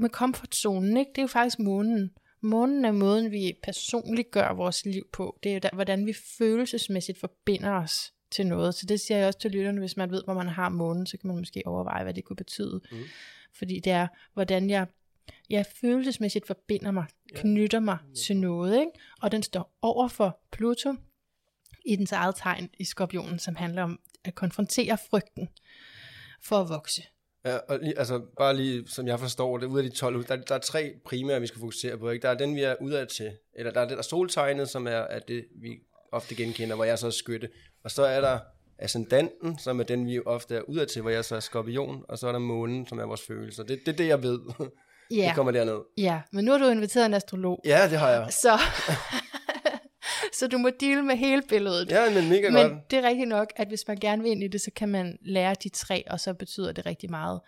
med komfortzonen, ikke? Det er jo faktisk månen. Månen er måden, vi personligt gør vores liv på. Det er jo der, hvordan vi følelsesmæssigt forbinder os til noget. Så det siger jeg også til lytterne, hvis man ved, hvor man har månen, så kan man måske overveje, hvad det kunne betyde. Mm. Fordi det er, hvordan jeg, jeg følelsesmæssigt forbinder mig. Knytter mig til noget. Ikke? Og den står over for Pluto i dens eget tegn i skorpionen, som handler om at konfrontere frygten for at vokse. Ja, og lige, altså bare lige, som jeg forstår det, ud af de 12 der, der er tre primære, vi skal fokusere på. Ikke? Der er den, vi er udad til, eller der er det der soltegnet, som er, er det, vi ofte genkender, hvor jeg så er skytte. Og så er der ascendanten, som er den, vi ofte er udad til, hvor jeg så er skorpion, og så er der månen, som er vores følelser. Det, det er det, jeg ved. Ja, Det kommer derned. ja, men nu har du inviteret en astrolog, Ja, det har jeg. så, så du må deal med hele billedet. Ja, men mega Men godt. det er rigtigt nok, at hvis man gerne vil ind i det, så kan man lære de tre, og så betyder det rigtig meget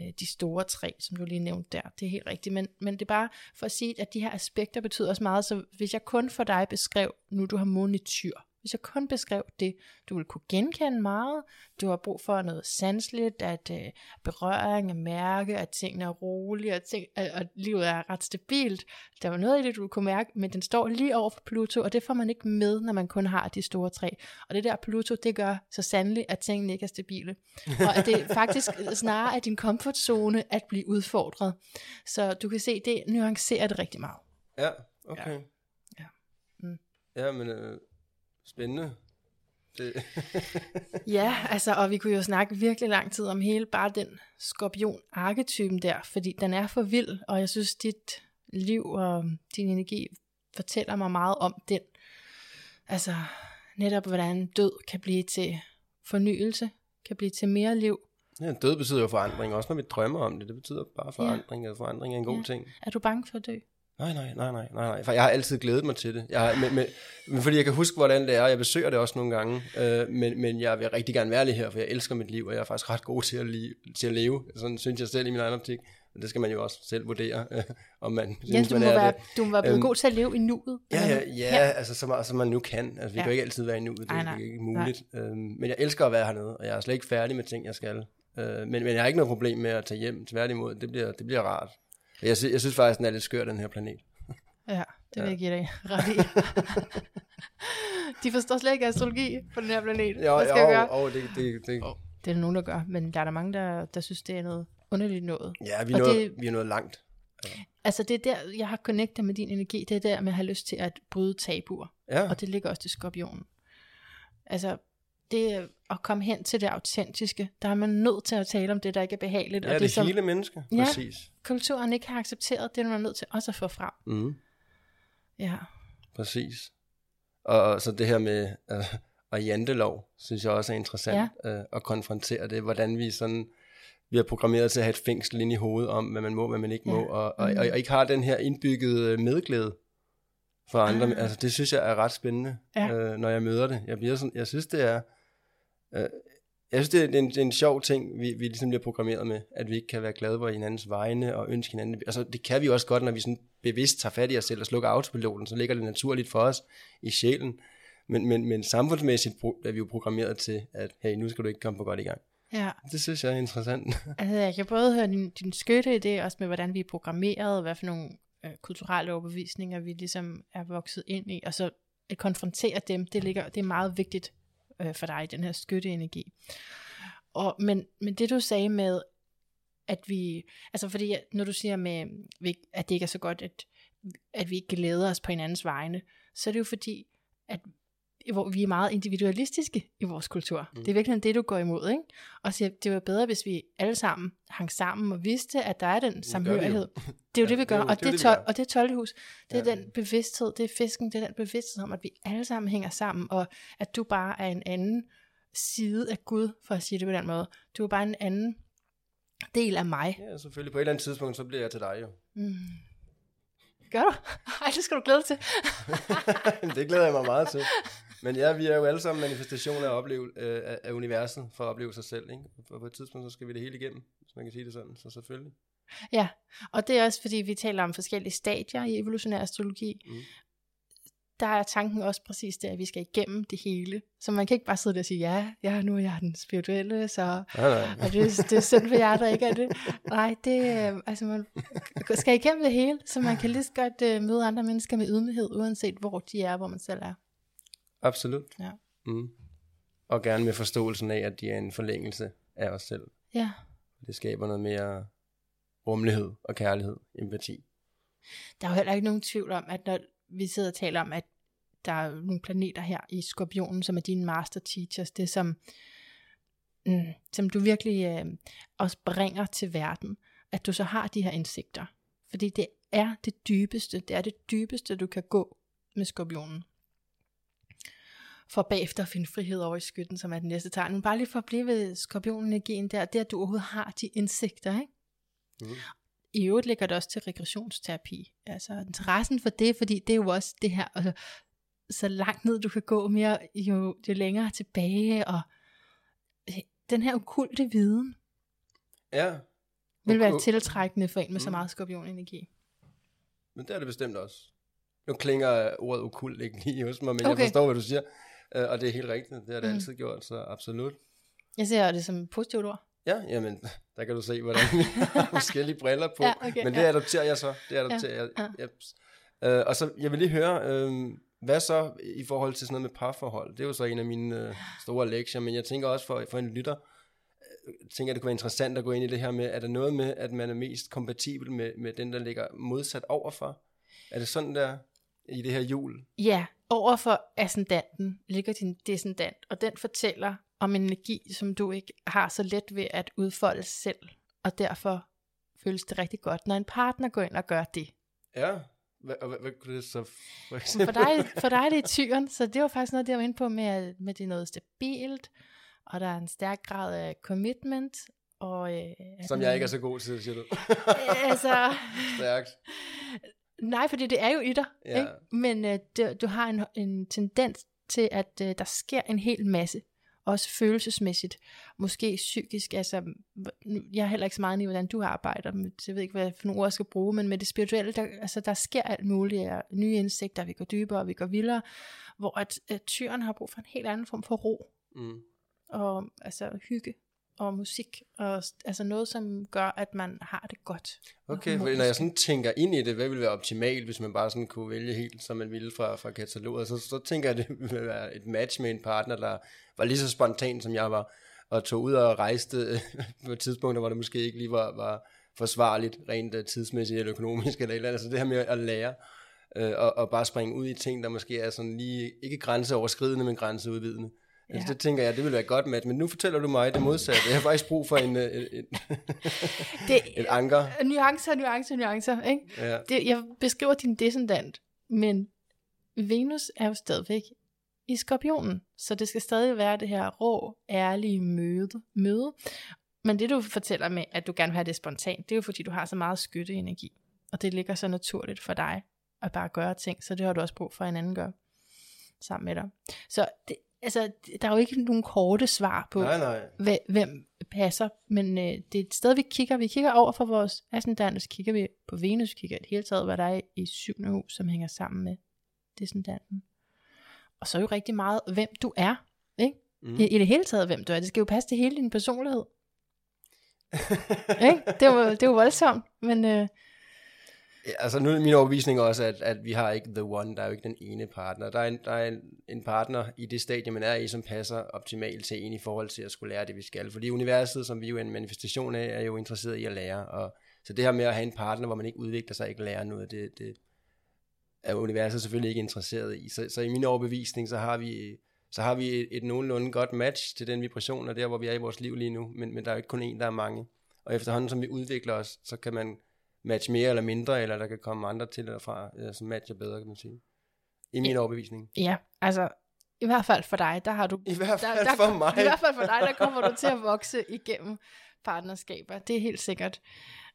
øh, de store tre, som du lige nævnte der. Det er helt rigtigt. Men, men det er bare for at sige, at de her aspekter betyder også meget. Så hvis jeg kun for dig beskrev, nu du har månen i tyr, hvis jeg kun beskrev det, du vil kunne genkende meget, du har brug for noget sansligt, at øh, berøring, at mærke, at tingene er rolige, at, ting, at, at livet er ret stabilt. Der var noget i det, du kunne mærke, men den står lige over for Pluto, og det får man ikke med, når man kun har de store tre. Og det der Pluto, det gør så sandelig, at tingene ikke er stabile. Og at det faktisk snarere er din komfortzone at blive udfordret. Så du kan se, det nuancerer det rigtig meget. Ja, okay. Ja. Mm. Ja, men øh, spændende. Det, Ja, altså, og vi kunne jo snakke virkelig lang tid om hele bare den skorpion-arketypen der, fordi den er for vild, og jeg synes, dit liv og din energi fortæller mig meget om den, altså netop hvordan død kan blive til fornyelse, kan blive til mere liv. Ja, død betyder jo forandring, også når vi drømmer om det. Det betyder bare forandring, ja. og forandring er en god Ja. ting. Er du bange for at dø? Nej, nej, nej, nej, nej, nej. For jeg har altid glædet mig til det. Jeg har, men, men, men fordi jeg kan huske, hvordan det er, og jeg besøger det også nogle gange, øh, men, men jeg vil rigtig gerne være lige her, for jeg elsker mit liv, og jeg er faktisk ret god til at, li- til at leve. Sådan synes jeg selv i min egen optik. Men det skal man jo også selv vurdere, øh, om man Ja, synes, du man må, er være, det. du må være blevet Øhm, god til at leve i nuet. Ja, ja, hvad? ja, altså så meget, som man nu kan. Altså, vi Ja. kan jo ikke altid være i nuet, det Nej, er ikke muligt. Øhm, men jeg elsker at være hernede, og jeg er slet ikke færdig med ting, jeg skal. Øh, men, men jeg har ikke noget problem med at tage hjem. Tværtimod, det bliver, det bliver rart. Jeg, sy- jeg synes faktisk, den er lidt skør, den her planet. Ja, det vil Ja. jeg give dig ret i. De forstår slet ikke astrologi på den her planet. Jo, Hvad skal jeg gøre? jo, jo, det, det, det, Det er der nogen, der gør, men der er der mange, der, der synes, det er noget underligt noget. Ja, vi er, nået, det- vi er nået langt. Altså det er der, jeg har connectet med din energi, det er der med at have lyst til at bryde tabuer. Ja, Og det ligger også til skorpionen. Altså, det er at komme hen til det autentiske, der er man nødt til at tale om det, der ikke er behageligt. ja og det, det, som hele menneske. Ja. Præcis. kulturen ikke har accepteret, det er man nødt til også at få frem. Mm, Ja, præcis. Og, så det her med øh, og jantelov, synes jeg også er interessant ja. øh, at konfrontere det, hvordan vi sådan vi er programmeret til at have et fængsel ind i hovedet om, hvad man må, hvad man ikke Ja. må, og, og, Mhm. og, og ikke har den her indbyggede medglæde for andre. Ah. Altså, det synes jeg er ret spændende, Ja. øh, når jeg møder det. Jeg, bliver sådan, jeg synes, det er... Øh, jeg synes, det er, en, det er en sjov ting, vi, vi ligesom bliver programmeret med, at vi ikke kan være glade på hinandens vegne og ønske hinanden. Altså, det kan vi jo også godt, når vi sådan bevidst tager fat i os selv og slukker autopiloten, så ligger det naturligt for os i sjælen. Men, men, men samfundsmæssigt er vi jo programmeret til, at hey, nu skal du ikke komme på godt i gang. ja. Det synes jeg er interessant. Altså, jeg kan både høre din, din skytte i det, også med hvordan vi er programmeret, hvad for nogle øh, kulturelle overbevisninger vi ligesom er vokset ind i, og så at konfrontere dem, det, ligger, det er meget vigtigt øh, for dig, den her skytteenergi. Og, men, men det du sagde med, at vi, altså fordi når du siger med, at det ikke er så godt, at, at vi ikke glæder os på hinandens vegne, så er det jo fordi, at hvor vi er meget individualistiske i vores kultur. Mm. Det er virkelig det, du går imod, ikke? Og siger, det var bedre, hvis vi alle sammen hang sammen og vidste, at der er den samhørighed. Det er jo Ja, det, vi det er gør. jo- og, det er det, det, tol- og det 12. hus, det er Ja. den bevidsthed, det er fisken, det er den bevidsthed om, at vi alle sammen hænger sammen, og at du bare er en anden side af Gud, for at sige det på den måde. Du er bare en anden del af mig. ja, selvfølgelig. På et eller andet tidspunkt, så bliver jeg til dig jo. Mm. Gør du? Ej, det skal du glæde dig til. det glæder jeg mig meget til. Men ja, vi er jo alle sammen manifestationer af, opleve, øh, af- universet for at opleve sig selv. Ikke? Og på et tidspunkt, så skal vi det hele igennem, hvis man kan sige det sådan. Så selvfølgelig. Ja, og det er også fordi, vi taler om forskellige stadier i evolutionær astrologi. Mm. Der er tanken også præcis det, at vi skal igennem det hele. Så man kan ikke bare sidde der og sige, ja, ja nu er jeg den spirituelle, så Nej, nej. og det, det er synd for jer, der ikke er det. Nej, det, øh, altså man skal igennem det hele, så man kan lige så godt øh, møde andre mennesker med ydmyghed, uanset hvor de er, hvor man selv er. Absolut. Ja. Mm. Og gerne med forståelsen af, at de er en forlængelse af os selv. Ja, Det skaber noget mere rummelighed og kærlighed, empati. der er jo heller ikke nogen tvivl om, at når vi sidder og taler om, at der er nogle planeter her i skorpionen, som er dine master teachers, det som, mm, som du virkelig øh, også bringer til verden, at du så har de her indsigter. Fordi det er det dybeste, det er det dybeste, du kan gå med skorpionen. For bagefter at finde frihed over i skytten, som er den næste tegn. Men bare lige for at blive ved skorpionenergien der, det er, at du overhovedet har de indsigter, ikke? Mm. I øvrigt ligger det også til regressionsterapi. Altså interessen for det, fordi det er jo også det her, altså, så langt ned du kan gå mere, jo, jo længere tilbage, og øh, den her okulte viden Ja, vil være tiltrækkende for en med så Mm. meget skorpionenergi. men det er det bestemt også. Nu klinger ordet okult ikke lige hos mig, men. Okay. jeg forstår, hvad du siger. Øh, og det er helt rigtigt. Det har det Mm. altid gjort, så absolut. Jeg ser det som et positivt ord. Ja, jamen, der kan du se, hvordan vi har forskellige briller på. Ja, okay, Men det ja. adopterer jeg så. Det adopterer Ja, jeg. Jeps. Øh, og så, jeg vil lige høre, øh, hvad så i forhold til sådan noget med parforhold? Det er jo så en af mine øh, store lektier, men jeg tænker også for, for en lytter, øh, tænker jeg, det kunne være interessant at gå ind i det her med, er der noget med, at man er mest kompatibel med, med den, der ligger modsat overfor? Er det sådan der i det her jul? Ja, over for ascendanten ligger din descendant, og den fortæller om en energi, som du ikke har så let ved at udfolde selv, og derfor føles det rigtig godt, når en partner går ind og gør det. Ja, Hvad, og hvad, hvad kunne det så for For dig, for dig er det tyren, så det var faktisk noget, det var inde på med, at- med det er noget stabilt, og der er en stærk grad af commitment, og... Øh, Som jeg ikke er så god til, siger du. altså, Stærkt. Nej, fordi det er jo i dig, Ja. ikke? men øh, det, du har en, en tendens til, at øh, der sker en hel masse, også følelsesmæssigt, måske psykisk, altså, jeg er heller ikke så meget i, hvordan du arbejder, med, jeg ved ikke, hvad for nogle ord jeg skal bruge, men med det spirituelle, der, altså, der sker alt muligt, og nye indsigter, vi går dybere, vi går vildere, hvor at, at tyren har brug for en helt anden form for ro, Mm. og altså hygge, og musik, og altså noget, som gør, at man har det godt. Okay, for når jeg sådan tænker ind i det, hvad ville være optimalt, hvis man bare sådan kunne vælge helt, som man ville fra, fra kataloget, så, så tænker jeg, det ville være et match med en partner, der var lige så spontan, som jeg var, og tog ud og rejste på tidspunkter, hvor det måske ikke lige var, var forsvarligt, rent øh, tidsmæssigt eller økonomisk eller et eller andet. Så det her med at lære, øh, og, og bare springe ud i ting, der måske er sådan lige, ikke grænseoverskridende, men grænseudvidende. Ja. Altså, Ja. det tænker jeg, det ville være godt match, men nu fortæller du mig det modsatte. Jeg har faktisk brug for en, øh, en, en, Det, et anker. nuancer, nuancer, nuancer, ikke? Ja. Det, jeg beskriver din descendant, men Venus er jo stadigvæk i skorpionen, så det skal stadig være det her rå, ærlige møde. møde. Men det du fortæller med, at du gerne vil have det spontant, det er jo fordi, du har så meget skytteenergi, og det ligger så naturligt for dig at bare gøre ting, så det har du også brug for, at en anden gør sammen med dig. Så det, altså, der er jo ikke nogen korte svar på, Nej, nej. hvem, hvem passer, men øh, det er et sted, vi kigger. Vi kigger over for vores ascendant, så kigger vi på Venus, kigger i det hele taget, hvad der er i syvende hus, som hænger sammen med descendanten. Og så er jo rigtig meget, hvem du er, ikke? Mm. I, I det hele taget, hvem du er. Det skal jo passe til hele din personlighed. ikke? Det, er jo, det er jo voldsomt, men øh, altså nu er min overbevisning også, at, at vi har ikke the one, der er jo ikke den ene partner. Der er, en, der er en, en partner i det stadie, man er i, som passer optimalt til en i forhold til at skulle lære det, vi skal. Fordi universet, som vi jo er en manifestation af, er jo interesseret i at lære. Og, så det her med at have en partner, hvor man ikke udvikler sig, ikke lærer noget, det, det er universet selvfølgelig ikke interesseret i. Så, så i min overbevisning, så har vi så har vi et, et nogenlunde godt match til den vibration, og der hvor vi er i vores liv lige nu, men, men der er jo ikke kun en, der er mange. Og efterhånden som vi udvikler os, så kan man match mere eller mindre, eller der kan komme andre til eller fra, øh, som matcher bedre, kan man sige. I min Ja. overbevisning. ja, altså, i hvert fald for dig, der har du... I hvert fald der, der, for mig. I hvert fald for dig, der kommer du til at vokse igennem partnerskaber. Det er helt sikkert.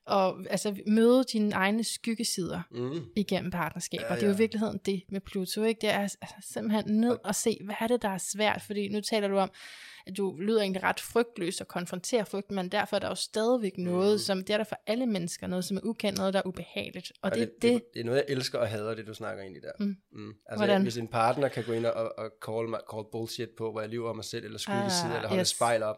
Og altså, møde dine egne skyggesider Mm. igennem partnerskaber. Ja, Ja, ja. Det er jo i ja. virkeligheden det med Pluto, ikke? Det er altså, simpelthen ned og se, hvad er det, der er svært? Fordi nu taler du om, at du lyder egentlig ret frygtløs og konfronterer frygten, men derfor er der jo stadigvæk noget, Mm. som det er der for alle mennesker, noget som er ukendt, noget der er ubehageligt. Og, Og det, det, det, det, er noget, jeg elsker og hader, det du snakker ind i der. Mm. Mm. Altså, Hvordan? hvis en partner kan gå ind og, og call, mig, call bullshit på, hvor jeg lyver om mig selv, eller skyggesider, Ah, eller holde yes. spejl op,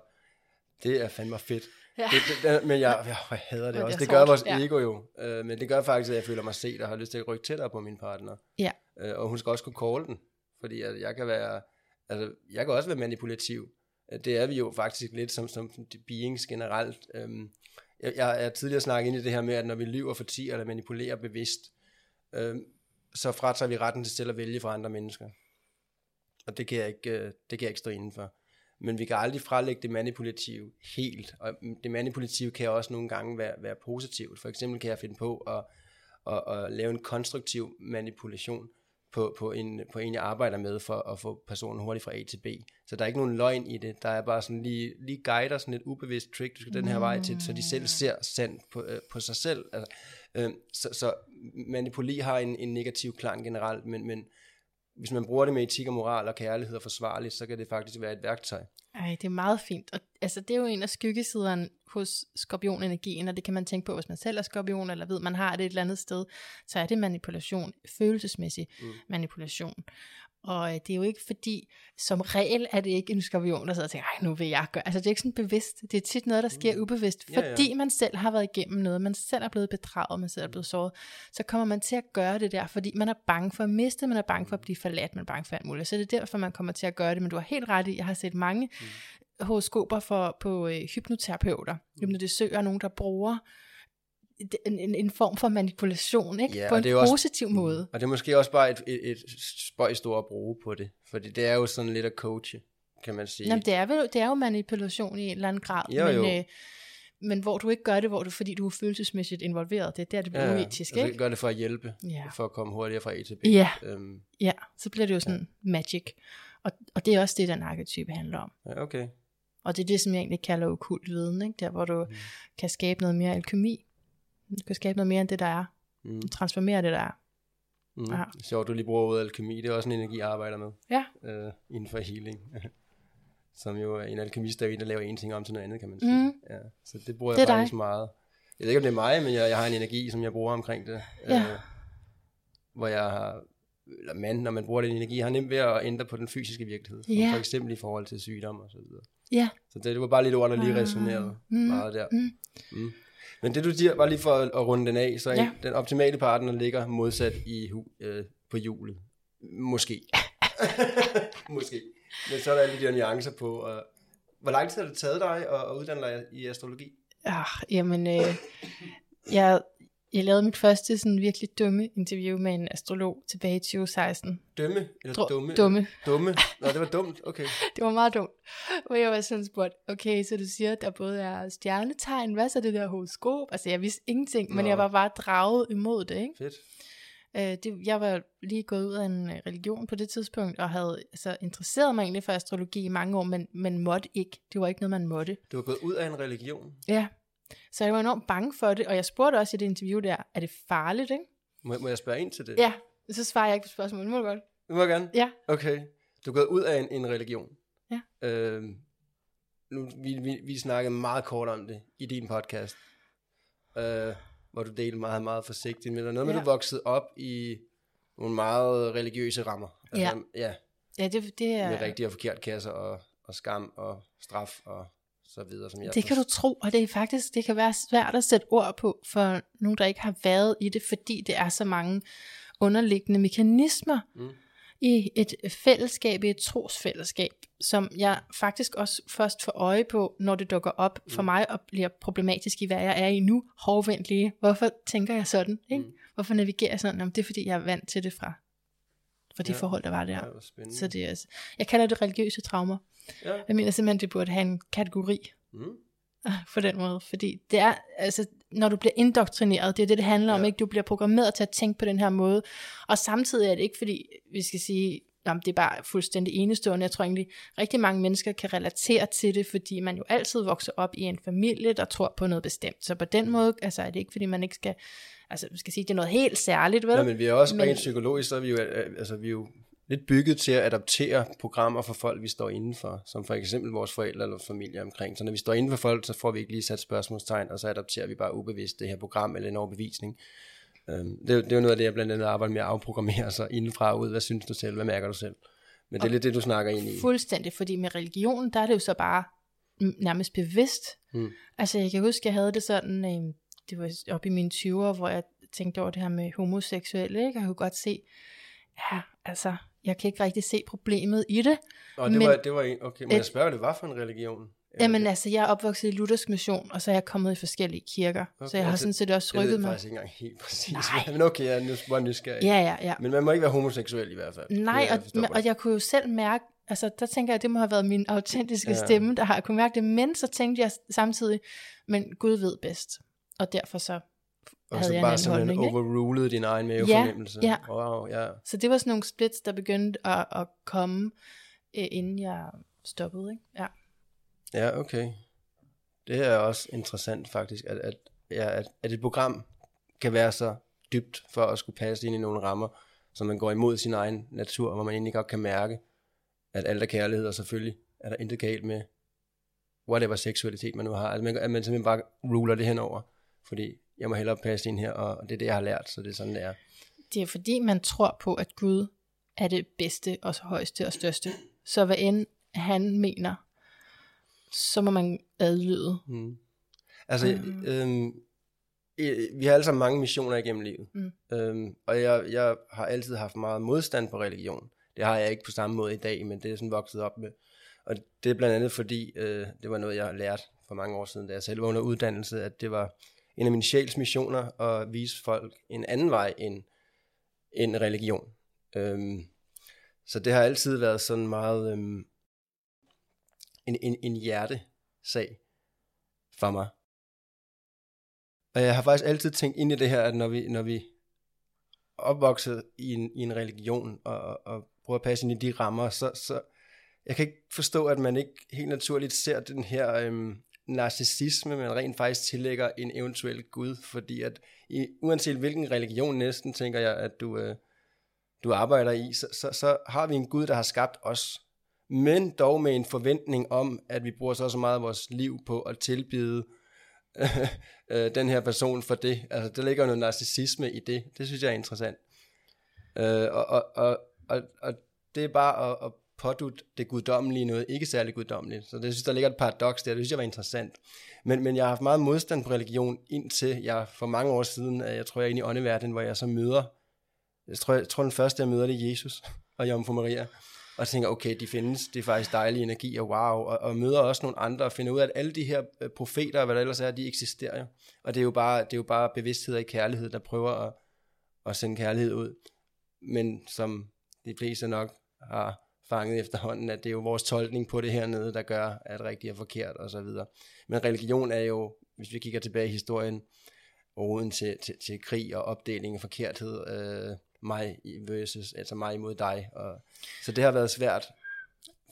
det er fandme fedt. Ja. Det, det, det, men jeg, jeg, jeg hader det Men også. det Det gør vores ja. ego jo. Øh, men det gør faktisk, at jeg føler mig set og har lyst til at rykke tættere på min partner. Ja. Øh, og hun skal også kunne call den. Fordi at jeg kan være, altså, jeg kan også være manipulativ. Øh, Det er vi jo faktisk lidt som, som beings generelt. Øhm, jeg, jeg er tidligere snakket ind i det her med, at når vi lyver for 10 eller manipulerer bevidst, øhm, så fratager vi retten til selv at vælge for andre mennesker. Og det kan jeg ikke, øh, det kan jeg ikke stå inden for. Men vi kan aldrig frelægge det manipulative helt. Og det manipulative kan også nogle gange være, være positivt. For eksempel kan jeg finde på at, at, at lave en konstruktiv manipulation på, på, en, på en, jeg arbejder med, for at få personen hurtigt fra A til B. Så der er ikke nogen løgn i det. Der er bare sådan lige, lige guider, sådan et ubevidst trick, du skal den her vej til, så de selv ser sandt på, øh, på sig selv. Altså, øh, så, så manipuli har en, en negativ klang generelt, men, men hvis man bruger det med etik og moral og kærlighed og forsvarligt, så kan det faktisk være et værktøj. Ej, det er meget fint. Og, altså, det er jo en af skyggesiderne hos skorpionenergien, og det kan man tænke på, hvis man selv er skorpion, eller ved, man har det et eller andet sted, så er det manipulation, følelsesmæssig Mm. manipulation. Og øh, det er jo ikke fordi, som regel er det ikke en skorpion, der sidder og tænker, ej, nu vil jeg gøre. Altså det er ikke sådan bevidst. Det er tit noget, der sker ubevidst, Mm. Ja, ja. fordi man selv har været igennem noget, man selv er blevet bedraget, man selv er blevet såret. Så kommer man til at gøre det der, fordi man er bange for at miste, man er bange for at blive forladt, man er bange for alt muligt. Så det er derfor, man kommer til at gøre det. Men du har helt ret i, jeg har set mange Mm. horoskoper for, på øh, hypnoterapeuter, hypnotisører, nogen, der bruger en, en, en form for manipulation, ikke? Ja, på en det er jo også- positiv måde. Og det er måske også bare et, et, et spøjst ord at bruge på det, fordi det er jo sådan lidt at coache, kan man sige. Jamen, det er, vel, det er jo manipulation i en eller anden grad, Jo, men, jo. Øh, men hvor du ikke gør det, hvor du, fordi du er følelsesmæssigt involveret. Det er der, det bliver ja, uetisk, altså, ikke? gør det for at hjælpe, Ja. for at komme hurtigere fra A til B. Ja. Øhm, Ja, så bliver det jo sådan ja. magic. Og, og det er også det, den arketype handler om. ja, okay. Og det er det, som jeg egentlig kalder okult viden, ikke? Der, hvor du mm. kan skabe noget mere alkemi. Du kan skabe noget mere end det, der er. Mm. Transformere det, der er. Mm. Sjovt, du lige bruger ordet alkemi. Det er også en energi, jeg arbejder med Ja, øh, inden for healing. Som jo er en alkemist, der er en, der laver en ting om til noget andet, kan man sige. Mm. Ja, så det bruger Det jeg faktisk dig. meget. Jeg ved ikke, om det er mig, men jeg, jeg har en energi, som jeg bruger omkring det. Ja. Øh, hvor jeg har, eller man, når man bruger den energi, har nemt ved at ændre på den fysiske virkelighed. Ja. For eksempel i forhold til sygdom og så videre. ja. Så det, det var bare lidt ord, der lige Ah. resonerede Mm. meget der. Mm. Mm. Men det du siger, bare lige for at, at runde den af, så Ja. den optimale partner ligger modsat i øh, på hjulet. Måske. Måske. Men så er der alle de der nuancer på. Og hvor lang tid har det taget dig at, at uddanne dig i astrologi? Ah, jamen, øh, jeg, jeg lavede mit første sådan virkelig dumme interview med en astrolog tilbage i 2016. Dømme? Eller Dro- dumme? dumme. Dumme? Nå, det var dumt. Okay. Det var meget dumt. Hvor jeg var sådan spurgt, okay, så du siger, at der både er stjernetegn, hvad så det der horoskop? Altså, jeg vidste ingenting, men Nå. jeg var bare draget imod det, ikke? Fedt. Øh, det, jeg var lige gået ud af en øh, religion på det tidspunkt, og havde altså, interesseret mig egentlig for astrologi i mange år, men, men måtte ikke. Det var ikke noget, man måtte. Du har gået ud af en religion. Ja. Så jeg var enormt bange for det, og jeg spurgte også i det interview der, er det farligt, ikke? Må, må jeg spørge ind til det? Ja, så svarer jeg ikke på spørgsmålet. Må du godt? Det må gerne. Ja. Okay. Du er gået ud af en, en religion. Ja. Øhm, nu, vi, vi, vi snakkede meget kort om det i din podcast. Øh, hvor du delte meget, meget forsigtigt. Men der er noget med, Ja. du voksede op i nogle meget religiøse rammer. Altså, ja. Ja, det, det er... Med rigtig og forkert kasser og, og skam og straf og så videre. Som jeg Det kan du tro, og det er faktisk, det kan være svært at sætte ord på for nogen, der ikke har været i det, fordi det er så mange underliggende mekanismer Mm. i et fællesskab, i et trosfællesskab, som jeg faktisk også først får øje på, når det dukker op for Mm. mig og bliver problematisk i, hvad jeg er i nu. Hårdvendt. Hvorfor tænker jeg sådan? Ikke? Mm. Hvorfor navigerer jeg sådan? Jamen, det er fordi, jeg er vant til det fra, fra de Ja. forhold, der var der. Ja. Så det er, altså- jeg kalder det religiøse traumer. ja. Jeg mener simpelthen, det burde have en kategori Mm. på den måde, fordi det er, altså, når du bliver indoktrineret, det er det, det handler om, Ja. ikke? Du bliver programmeret til at tænke på den her måde, og samtidig er det ikke, fordi vi skal sige, jamen, det er bare fuldstændig enestående. Jeg tror egentlig, rigtig mange mennesker kan relatere til det, fordi man jo altid vokser op i en familie, der tror på noget bestemt. Så på den måde, altså er det ikke, fordi man ikke skal, altså man skal sige, det er noget helt særligt, vel? Ja, men vi er også Men- rent psykologisk, så er vi jo, øh, altså, vi er jo lidt bygget til at adaptere programmer for folk, vi står indenfor, som for eksempel vores forældre eller familie omkring. Så når vi står inden for folk, så får vi ikke lige sat spørgsmålstegn, og så adapterer vi bare ubevidst det her program eller en overbevisning. Øhm, det, er jo- det er jo noget af det, jeg blandt andet arbejder med at afprogrammere sig indenfra ud. Hvad synes du selv? Hvad mærker du selv? Men det er lidt det, du snakker ind i. Fuldstændig, fordi med religion, der er det jo så bare nærmest bevidst. Mm. Altså jeg kan huske, jeg havde det sådan, øh, det var op i mine 20'ere, hvor jeg tænkte over det her med homoseksuelle, ikke? og jeg kunne godt se, ja, altså, jeg kan ikke rigtig se problemet i det. Og det, Men- var, det var en, okay, må Et- jeg spørge, hvad det var for en religion? Jamen altså, jeg er opvokset i luthersk mission, og så er jeg kommet i forskellige kirker, okay, så jeg har altså, sådan set også Jeg ved rykket mig. faktisk ikke engang helt præcis. Nej. Men okay, jeg er bare nysgerrig. Ja, ja, ja. Men man må ikke være homoseksuel i hvert fald. Nej, Det, jeg og, men- og jeg kunne jo selv mærke, altså der tænker jeg, at det må have været min autentiske ja. stemme, der har kunne mærke det, men så tænkte jeg samtidig, men Gud ved bedst, og derfor så Og havde så jeg en bare simpelthen holdning, ikke? overrulede din egen mavefornemmelse. ja. Wow, ja. Så det var sådan nogle splits, der begyndte at, at komme, øh, inden jeg stoppede, ikke? Ja. Ja, okay. Det er også interessant faktisk, at, at, ja, at, at et program kan være så dybt for at skulle passe ind i nogle rammer, så man går imod sin egen natur, hvor man egentlig godt kan mærke, at alt er kærlighed, og selvfølgelig er der intet galt med whatever seksualitet man nu har. Altså, man, at man simpelthen bare ruler det henover, fordi jeg må hellere passe ind her, og det er det, jeg har lært, så det er sådan, det er. Det er fordi, man tror på, at Gud er det bedste, og så højeste og største. Så hvad end han mener, så må man adlyde. Mm. Altså, Mm. øhm, øh, vi har alle sammen mange missioner igennem livet. Mm. Øhm, og jeg, jeg har altid haft meget modstand på religion. Det har jeg ikke på samme måde i dag, men det er sådan vokset op med. Og det er blandt andet fordi, øh, det var noget, jeg lærte for mange år siden, da jeg selv var under uddannelse, at det var en af mine sjæls missioner at vise folk en anden vej end, end religion. Øhm, så det har altid været sådan meget øhm, en, en, en hjertesag for mig. Og jeg har faktisk altid tænkt ind i det her, at når vi, når vi opvokset i en, i en religion, og, og, og prøver at passe ind i de rammer, så, så jeg kan ikke forstå, at man ikke helt naturligt ser den her øhm, narcissisme, man rent faktisk tillægger en eventuel Gud, fordi at i, uanset hvilken religion næsten, tænker jeg, at du, øh, du arbejder i, så, så, så har vi en Gud, der har skabt os, men dog med en forventning om, at vi bruger så så meget af vores liv på at tilbyde øh, den her person for det. Altså, der ligger noget narcissisme i det. Det synes jeg er interessant. Øh, og, og, og, og, og det er bare at, at pådudt det guddommelige noget ikke særlig guddommeligt. Så det synes der ligger et paradoks der, det synes jeg var interessant. Men, men jeg har haft meget modstand på religion, indtil jeg for mange år siden, jeg tror jeg er inde i åndeverdenen, hvor jeg så møder, jeg tror, jeg tror den første jeg møder det er Jesus og Jomfru Maria, og tænker, okay, de findes, det er faktisk dejlig energi, og wow, og, og møder også nogle andre, og finder ud af, at alle de her øh, profeter, og hvad der ellers er, de eksisterer jo. Og det er jo bare, det er jo bare bevidsthed i kærlighed, der prøver at, at sende kærlighed ud. Men som de fleste nok har fanget efterhånden, at det er jo vores tolkning på det hernede, der gør, at rigtigt er forkert og så videre. Men religion er jo, hvis vi kigger tilbage i historien, roden til, til, til krig og opdeling og forkerthed, øh, mig versus, altså mig imod dig. Og, så det har været svært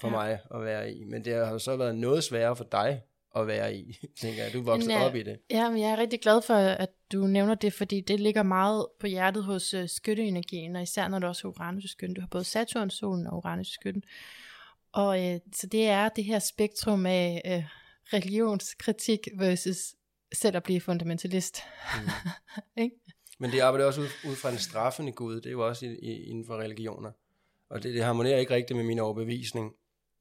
for ja. mig at være i, men det har jo så været noget sværere for dig at være i, tænker jeg. Du vokset Men, øh, op i det. Ja, men jeg er rigtig glad for, at du nævner det, fordi det ligger meget på hjertet hos uh, skytteenergien, og især når du også er Uranus-skytten. Du har både Saturn, solen og Uranus-skytten. Og uh, så det er det her spektrum af uh, religionskritik versus selv at blive fundamentalist. Mm. ikke? Men det arbejder også ud, ud fra en straffende Gud, det er jo også i, i, inden for religioner. Og det, det harmonerer ikke rigtigt med min overbevisning.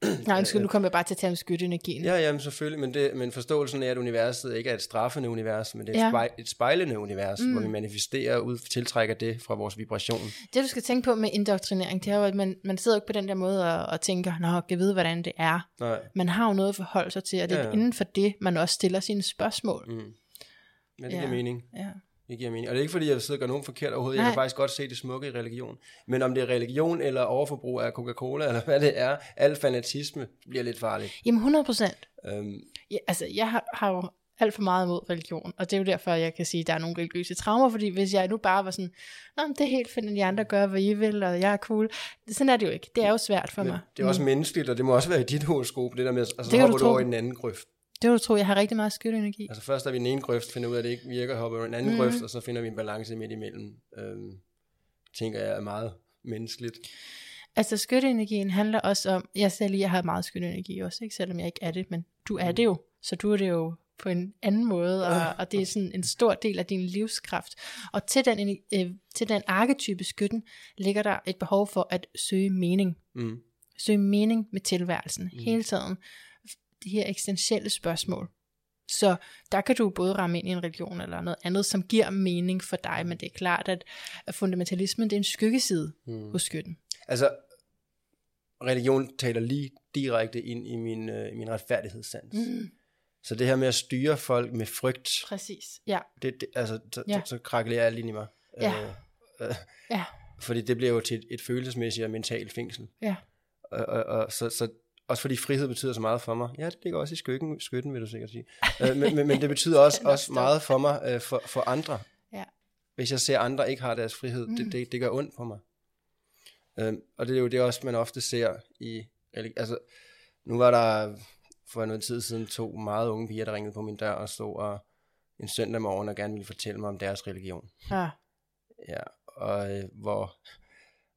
Nej, undskyld, nu kommer jeg bare til at tale om skytteenergien. Ja, jamen selvfølgelig, men, det, men forståelsen er, at universet ikke er et straffende univers, men det er ja. et, spejl, et spejlende univers, mm. hvor vi manifesterer ud, tiltrækker det fra vores vibration. Det du skal tænke på med indoktrinering, det er jo, at man, man sidder ikke på den der måde og, og tænker, nå, kan vide, hvordan det er. Nej. Man har jo noget at forholde sig til, og det er Ja, ja. inden for det, man også stiller sine spørgsmål. Mm. Ja, det Ja. giver mening. Ja. Det giver mening. Og det er ikke fordi, jeg sidder og gør nogen forkert overhovedet. Jeg Nej. kan faktisk godt se det smukke i religion. Men om det er religion eller overforbrug af Coca-Cola, eller hvad det er, al fanatisme bliver lidt farligt. Jamen 100 procent. Øhm, Ja, altså, jeg har, har jo alt for meget imod religion, og det er jo derfor, jeg kan sige, at der er nogle religiøse traumer, fordi hvis jeg nu bare var sådan, Nå, det er helt fint, at de andre gør, hvad I vil, og jeg er cool. Sådan er det jo ikke. Det er jo svært for men mig. det er også menneskeligt, og det må også være i dit horoskop, det der med, altså Det så hopper du du over i den anden grøft. Det vil du tro, jeg har rigtig meget skytteenergi. Altså først er vi i den ene grøft, finder ud af, at det ikke virker, hopper over i den anden Mhm. mm. grøft, og så finder vi en balance midt imellem. Øhm, tænker jeg er meget menneskeligt. Altså skytteenergien handler også om, jeg selv jeg har meget skytteenergi også, ikke? selvom jeg ikke er det, men du er det jo, så du er det jo på en anden måde, og, og det er sådan en stor del af din livskraft. Og til den, øh, til den arketype skytten ligger der et behov for at søge mening. Mm. Søge mening med tilværelsen mm. hele tiden. De her eksistentielle spørgsmål. Så der kan du både ramme ind i en religion eller noget andet, som giver mening for dig, men det er klart, at fundamentalismen det er en skyggeside mm. hos skytten. Altså, religion taler lige direkte ind i min, øh, min retfærdighedssans. Mm. Så det her med at styre folk med frygt, Præcis, ja. det, det, altså, så, Ja. så, så krakelerer alt ind i mig. Ja. Øh, øh, Ja, fordi det bliver jo til et, et følelsesmæssigt og mentalt fængsel. ja. Og, og, og så, så også fordi frihed betyder så meget for mig. Ja, det ligger også i skytten, skytten vil du sikkert sige. øh, men, men, men det betyder også, også meget for mig, øh, for, for andre. Ja. Hvis jeg ser andre ikke har deres frihed, mm. det, det, det gør ondt på mig. Øh, og det er jo det også, man ofte ser i... Altså, nu var der for noget tid siden to meget unge piger, der ringede på min dør og stod og en søndag morgen og gerne ville fortælle mig om deres religion. ja. Ja, og øh, hvor...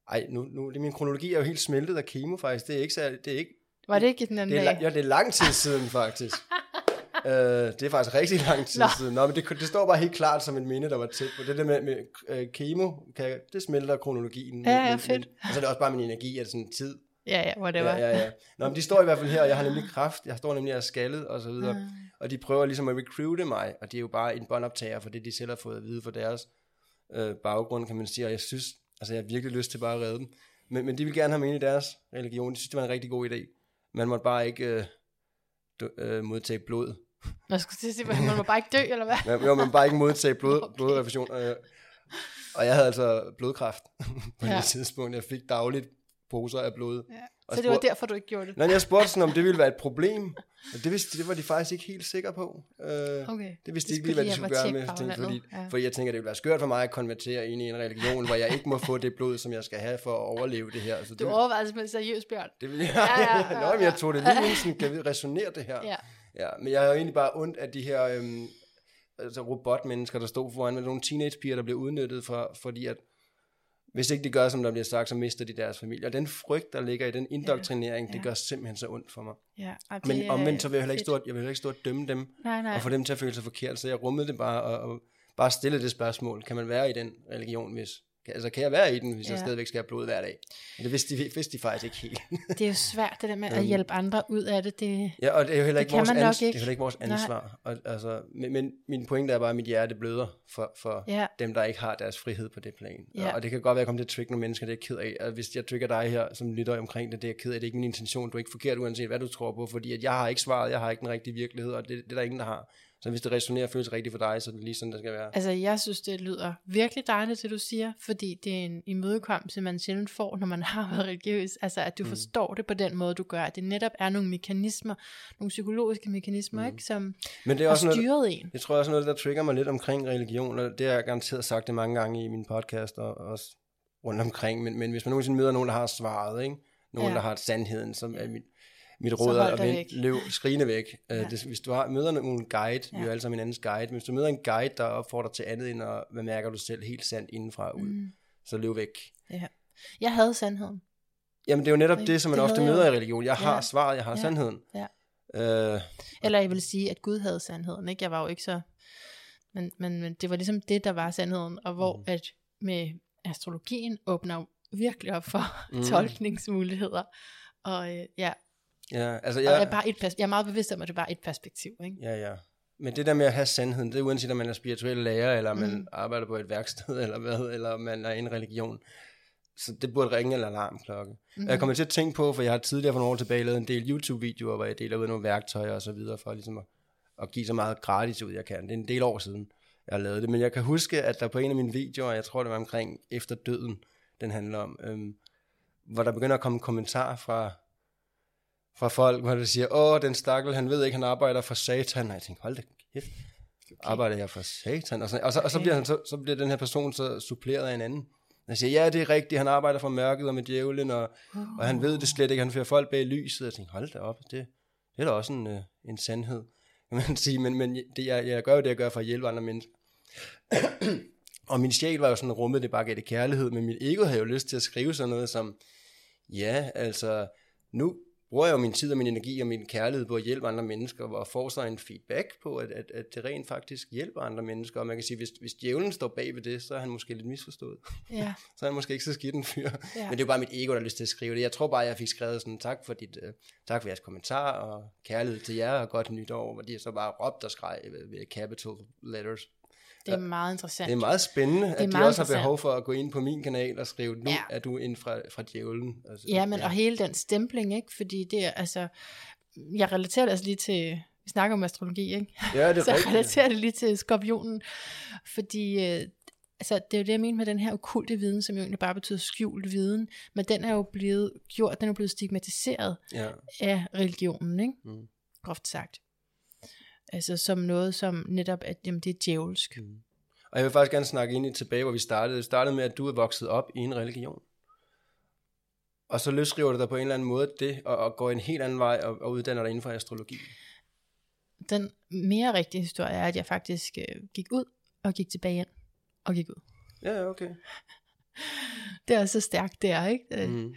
Ej, nu, nu, det, min kronologi er jo helt smeltet af kemo faktisk. Det er ikke særlig, det er ikke... Var det ikke den anden Det er, dag? ja, det er lang tid siden faktisk. øh, det er faktisk rigtig lang tid Nå. Siden. Nå, men det, det står bare helt klart som et minde, der var tæt på. Det der med, med øh, kemo, kan, det smelter kronologien. Ja, ja, fedt. Men, og så er det også bare min energi, at sådan tid. Ja, ja, whatever. Ja, ja, ja. Nå, men de står i hvert fald her, og jeg har nemlig kraft. Jeg står nemlig og er skaldet og så videre. Ah. Og de prøver ligesom at recruite mig, og det er jo bare en båndoptager for det, de selv har fået at vide for deres øh, baggrund, kan man sige. Og jeg synes, altså jeg har virkelig lyst til bare at redde dem. Men, men de vil gerne have mig ind i deres religion. De synes, det var en rigtig god idé. Man måtte bare ikke øh, dø, øh, modtage blod. Jeg skulle til at sige, man må bare ikke dø, eller hvad? Man, jo, man må bare ikke modtage blod, okay. blodrefusion. Øh, og jeg havde altså blodkræft på Ja. det tidspunkt. Jeg fik dagligt poser af blod. Ja. Så det var spurgte- derfor, du ikke gjorde det? Nej, jeg spurgte sådan, om det ville være et problem. Og det, vidste, det var de faktisk ikke helt sikre på. Øh, Okay. det vidste De ikke lige, hvad de skulle gøre med. tænkte, fordi. Ja. fordi jeg tænker, det ville være skørt for mig at konvertere ind i en religion, hvor jeg ikke må få det blod, som jeg skal have for at overleve det her. Så Du det, overvejede det som en seriøs bjørn. det ville jeg. Ja, ja, ja, Nå, men jeg ja. tog det lige ind, sådan, kan resonere det her? Ja. Ja, men jeg har jo egentlig bare ondt af de her øhm, altså robotmennesker, der stod foran med nogle teenagepiger, der bliver udnyttet, for, fordi at hvis ikke de gør, som der bliver sagt, så mister de deres familie. Og den frygt, der ligger i den indoktrinering, ja, ja. det gør simpelthen så ondt for mig. Ja, og det Men omvendt, så vil jeg heller ikke stå, jeg vil heller ikke stå og dømme dem, Nej, nej. og få dem til at føle sig forkert. Så jeg rummede det bare, og, og bare stille det spørgsmål. Kan man være i den religion, hvis... Altså, kan jeg være i den, hvis ja. jeg stadigvæk skal have blod hver dag? Og det vidste de, vidste de faktisk ikke helt. Det er jo svært, det der med at Øhm. hjælpe andre ud af det. det Ja, og det er jo heller ikke, vores, ans- det er ikke. heller ikke vores Nej. ansvar. Og, altså, men, men min pointe er bare, at mit hjerte bløder for, for ja, dem, der ikke har deres frihed på det plan. Ja. Og, og det kan godt være, at jeg kommer til at trigge nogle mennesker, det er jeg ked af. Og hvis jeg trigger dig her, som lytter omkring det, det er jeg ked af. Det er ikke min intention. Du er ikke forkert, uanset hvad du tror på, fordi at jeg har ikke svaret, jeg har ikke den rigtige virkelighed, og det, det er der ingen, der har. Så hvis det resonerer og føles rigtigt for dig, så er det lige sådan, det skal være. altså jeg synes, det lyder virkelig dejligt, det du siger, fordi det er en imødekommelse, man sjældent får, når man har været religiøs. Altså at du Mm. forstår det på den måde, du gør. At det netop er nogle mekanismer, nogle psykologiske mekanismer, Mm. ikke, som Men det er har også noget, styret en. Jeg tror også noget, der trigger mig lidt omkring religion, og det har jeg garanteret sagt det mange gange i min podcast og også rundt omkring, men, men hvis man nogensinde møder nogen, der har svaret, ikke? nogen, ja. Der har sandheden, som er mit, mit råd, er at løb skrigende væk. Ja. Ja. Det, hvis du har, møder nogen guide, ja. vi er jo Ja. alle sammen hinandens guide, men hvis du møder en guide, der opfordrer til andet end at, hvad mærker du selv helt sandt indenfra ud, mm. Så løb væk. Jeg havde sandheden. Jamen det er jo netop det, som man Det ofte jeg møder jo. i religion. Jeg har Ja. svaret, jeg har Ja. sandheden. Ja. Øh, Eller jeg vil sige, at Gud havde sandheden. Ikke? Jeg var jo ikke så... Men, men, men det var ligesom det, der var sandheden. Og hvor mm. at med astrologien åbner virkelig op for mm. tolkningsmuligheder. Og øh, ja, ja, altså. Og jeg, er bare et pers- jeg er meget bevidst om, at det er bare et perspektiv. Ikke? Ja, ja. Men det der med at have sandheden, det er uanset om man er spirituel lærer, eller man Mm. arbejder på et værksted, eller hvad, eller man er i en religion. Så det burde ringe en alarmklokke. Mm. Mm-hmm. Jeg kommer til at tænke på, for jeg har tidligere for nogle år tilbage lavet en del YouTube-videoer, hvor jeg deler ud nogle værktøjer og så videre, for ligesom at, at give så meget gratis ud, jeg kan. Det er en del år siden, jeg har lavet det. Men jeg kan huske, at der på en af mine videoer, jeg tror det var omkring efter døden, den handler om, øhm, hvor der begynder at komme kommentarer fra, fra folk, hvor der siger, åh, den stakkel, han ved ikke, han arbejder for satan. Og jeg tænker, hold da kæft, okay. arbejder jeg for satan? Og så, og så, og så, bliver han, så, så bliver den her person så suppleret af en anden. Han siger, ja, det er rigtigt, han arbejder for mørket og med djævlen, og, oh. og han ved det slet ikke, han fører folk bag lyset. Jeg tænker, hold da op, det, det er da også en, øh, en sandhed, kan man sige. Men, men det, jeg, jeg gør jo det, jeg gør for at hjælpe andre mennesker. og min sjæl var jo sådan rummet, det bare gav det kærlighed, men mit ego havde jo lyst til at skrive sådan noget som, ja, altså, nu bruger jeg jo min tid og min energi og min kærlighed på at hjælpe andre mennesker, og får så en feedback på, at, at, at det rent faktisk hjælper andre mennesker. Og man kan sige, hvis, hvis djævlen står bag ved det, så er han måske lidt misforstået. Ja, Så er han måske ikke så skidt en fyr. Ja. Men det er jo bare mit ego, der har lyst til at skrive det. Jeg tror bare, jeg fik skrevet sådan, tak for, dit, uh, tak for jeres kommentar, og kærlighed til jer, og godt nytår, hvor de så bare råbt og skreg ved, ved capital letters. Det er meget interessant. Det er meget spændende, at de også har behov for at gå ind på min kanal og skrive, nu Ja. er du ind fra, fra djævlen. Altså, Ja, men og hele den stempling, ikke? Fordi det er, altså, jeg relaterer det altså lige til, vi snakker om astrologi, ikke? Ja, det er så jeg rigtigt. relaterer det lige til skorpionen, fordi øh, altså, det er jo det, jeg mener med den her okulte viden, som jo egentlig bare betyder skjult viden, men den er jo blevet gjort, den er blevet stigmatiseret Ja. af religionen, ikke? Mm. groft sagt. Altså som noget, som netop, at jamen, det er djævelsk. Mm. Og jeg vil faktisk gerne snakke ind i tilbage, hvor vi startede. Det startede med, at du er vokset op i en religion. Og så løsriver du dig på en eller anden måde det, og, og går en helt anden vej og, og uddanner dig inden for astrologi. Den mere rigtige historie er, at jeg faktisk øh, gik ud og gik tilbage ind og gik ud. Ja, okay. Det er så stærkt, det er, ikke? Øh, Mm.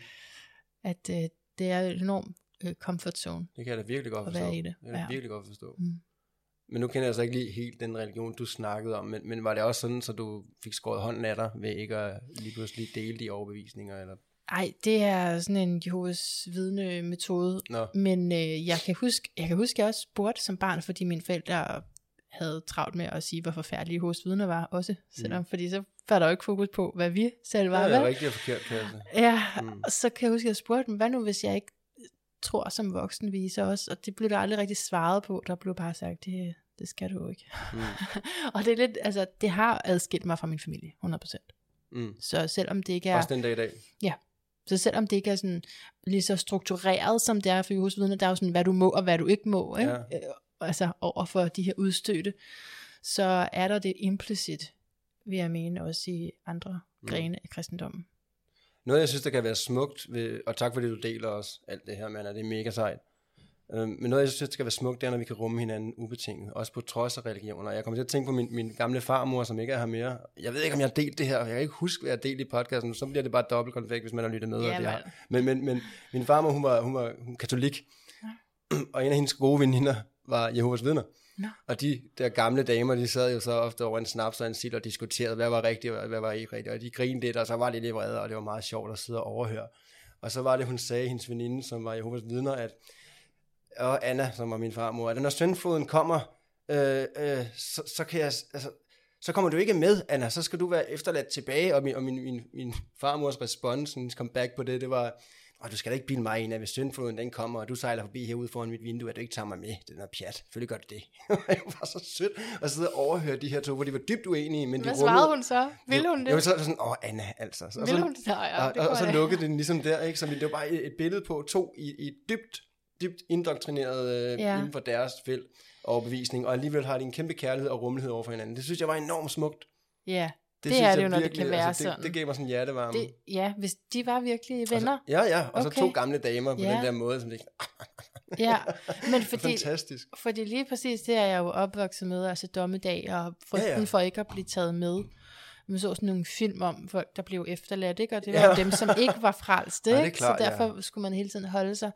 At øh, det er en enorm øh, comfort zone. Det kan jeg da virkelig godt forstå. i det, kan jeg ja. virkelig godt forstå. Mm. Men nu kender jeg så ikke lige helt den religion, du snakkede om, men, men var det også sådan, så du fik skåret hånden af dig ved ikke at lige pludselig dele de overbevisninger? Eller? Ej, det er sådan en Jehovas vidne metode. Nå, Men øh, jeg kan huske, jeg kan huske, at jeg også spurgte som barn, fordi mine forældre havde travlt med at sige, hvor forfærdelige Jehovas vidner var også. Selvom, mm. fordi så var der jo ikke fokus på, hvad vi selv var. det er rigtigt forkert, kan jeg. Ja, Mm. og så kan jeg huske, at jeg spurgte dem, hvad nu hvis jeg ikke tror som voksen viser også? Og det blev der aldrig rigtig svaret på. Der blev bare sagt, det, det skal du ikke. Mm. og det er lidt, altså, det har adskilt mig fra min familie, 100%. Mm. Så selvom det ikke er, Også den dag i dag. Så selvom det ikke er sådan lige så struktureret, som det er for Jehovas vidner, der er jo sådan, hvad du må og hvad du ikke må, ikke? Ja. Øh, altså over for de her udstødte, så er der det implicit, vil jeg mene, også i andre Mm. grene af kristendommen. Noget, jeg synes, der kan være smukt, ved, og tak fordi du deler os alt det her, man, det er mega sejt. Øhm, men noget, jeg synes, der skal være smukt, det er, når vi kan rumme hinanden ubetinget, også på trods af religioner. Jeg kommer til at tænke på min, min gamle farmor, som ikke er her mere. Jeg ved ikke, om jeg har delt det her, jeg kan ikke huske, hvad jeg har delt i podcasten, så bliver det bare dobbelt konfekt, hvis man har lyttet med. og Ja, det vel. har. Men, men, men min farmor, hun var, hun var, hun var katolik, og en af hendes gode veninder var Jehovas vidner. Nå. Og de der gamle damer, de sad jo så ofte over en snaps og en sild og diskuterede, hvad var rigtigt og hvad var ikke rigtigt. Og de grinede lidt, og så var de lidt vrede, og det var meget sjovt at sidde og overhøre. Og så var det, hun sagde, hendes veninde, som var Jehovas vidner, at og Anna, som var min farmor, at når søndfoden kommer, øh, øh, så, så, kan jeg, altså, så kommer du ikke med, Anna, så skal du være efterladt tilbage. Og min, og min, min, min farmors respons, hendes comeback på det, det var, og du skal da ikke bilde mig ind, at hvis søndfoden den kommer, og du sejler forbi herude foran mit vindue, at du ikke tager mig med. Det er noget pjat. Selvfølgelig gør du det. det var så sødt at sidde og overhøre de her to, hvor de var dybt uenige, men Hvad de svarede hun så? Ville hun det? Jo, så så sådan, åh Anna, altså. Så, Ville hun det? Nej, ja, og, det og, og så lukkede den ligesom der, ikke? Så det var bare et, billede på to i, i dybt, dybt indoktrineret øh, ja. inden for deres felt overbevisning, og alligevel har de en kæmpe kærlighed og rummelighed over for hinanden. Det synes jeg var enormt smukt. Ja, Det synes er det jo, når det kan være altså, det, sådan. Det gav mig sådan hjertevarme. det, ja, hvis de var virkelig venner. Og så, ja, ja, og Okay. så to gamle damer på Ja. den der måde, som det Ja, men fordi, fantastisk. fordi lige præcis det er jeg jo opvokset med, altså dommedag og frygten ja, Ja, ja. ja. for ikke at blive taget med. Man så sådan nogle film om folk, der blev efterladt, ikke? og det var Ja. ja. dem, som ikke var frelst, det ikke? klart, så ja. derfor skulle man hele tiden holde sig.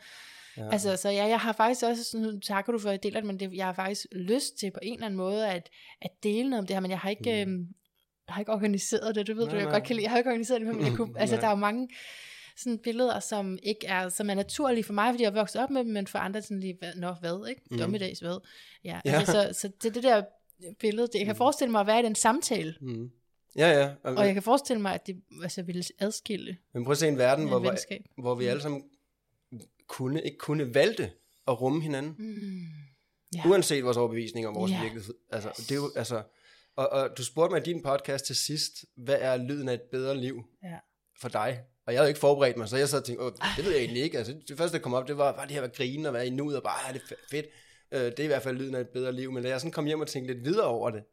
Ja. Altså, så ja, jeg har faktisk også, sådan, takker du for, at jeg deler det, men det, jeg har faktisk lyst til på en eller anden måde at, at dele noget om det her, men jeg har ikke, mm. Jeg har ikke organiseret det, du ved, Nej, du, jeg nej. godt kan lide, jeg har ikke organiseret det, men jeg kunne, altså, der er jo mange sådan billeder, som ikke er, som er naturlige for mig, fordi jeg er vokset op med dem, men for andre sådan lige, nå, hvad, ikke? Mm. Dommedags hvad? Ja, Ja. Altså, så, så det, det der billede, det, jeg kan forestille mig at være i den samtale, Mm. Ja, ja. Og, og jeg kan forestille mig, at det altså, ville adskille men prøv at se en verden, en hvor, hvor, venskab. hvor vi alle sammen kunne, ikke kunne valgte at rumme hinanden. Mm. Ja. Uanset vores overbevisning om vores Ja. virkelighed. Altså, det er jo, altså, og, og du spurgte mig i din podcast til sidst, hvad er lyden af et bedre liv Ja. for dig? Og jeg havde ikke forberedt mig, så jeg sad og tænkte, Åh, det ved jeg egentlig ikke. Altså, det første, der kom op, det var bare det her at grine og være i nuet, og bare, "Ah, det er fe- fedt. Øh, det er i hvert fald lyden af et bedre liv. Men da jeg sådan kom hjem og tænkte lidt videre over det,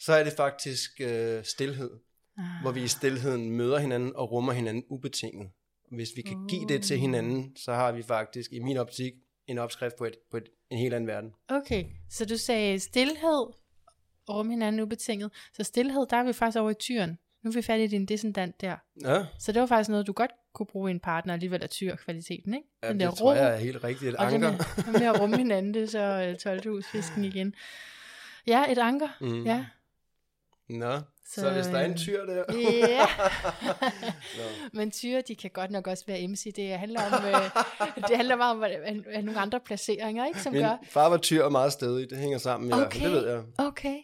så er det faktisk øh, stillhed. Ah. Hvor vi i stillheden møder hinanden og rummer hinanden ubetinget. Hvis vi kan give det til hinanden, så har vi faktisk, i min optik, en opskrift på, et, på et, en helt anden verden. Okay, så du sagde stillhed, rum hinanden ubetinget. Så stillhed, der er vi faktisk over i tyren. Nu er vi færdige i din descendant der. Ja, Så det var faktisk noget, du godt kunne bruge i en partner, alligevel af tyr-kvaliteten, ikke? ja Den det der tror ro, jeg er helt rigtigt. Et og anker. med, med at rumme hinanden, det er så uh, 12. husfisken igen. Ja, et anker. Mm. Ja. Nå, så, Så, hvis der er en øh, tyr der. Ja. Men tyre, de kan godt nok også være MC. Det handler om, øh, det handler meget om hvad- hvad nogle andre placeringer, ikke, som Min gør. far var tyr og meget stedig. Det hænger sammen i hvert fald. Okay. Det ved jeg. Okay.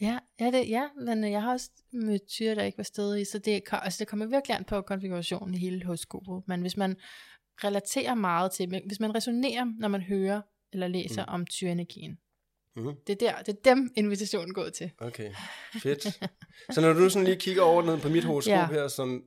Ja, ja, det, ja, men øh, jeg har også mødt tyre, der ikke var stedige, så det, altså, det kommer virkelig an på konfigurationen i hele horoskopet. Men hvis man relaterer meget til, hvis man resonerer, når man hører eller læser mm. om tyrenergien, Mhm. det er der, det er dem invitationen går til. Okay, fedt. Så når du sådan lige kigger over ned på mit horoskop ja. her, som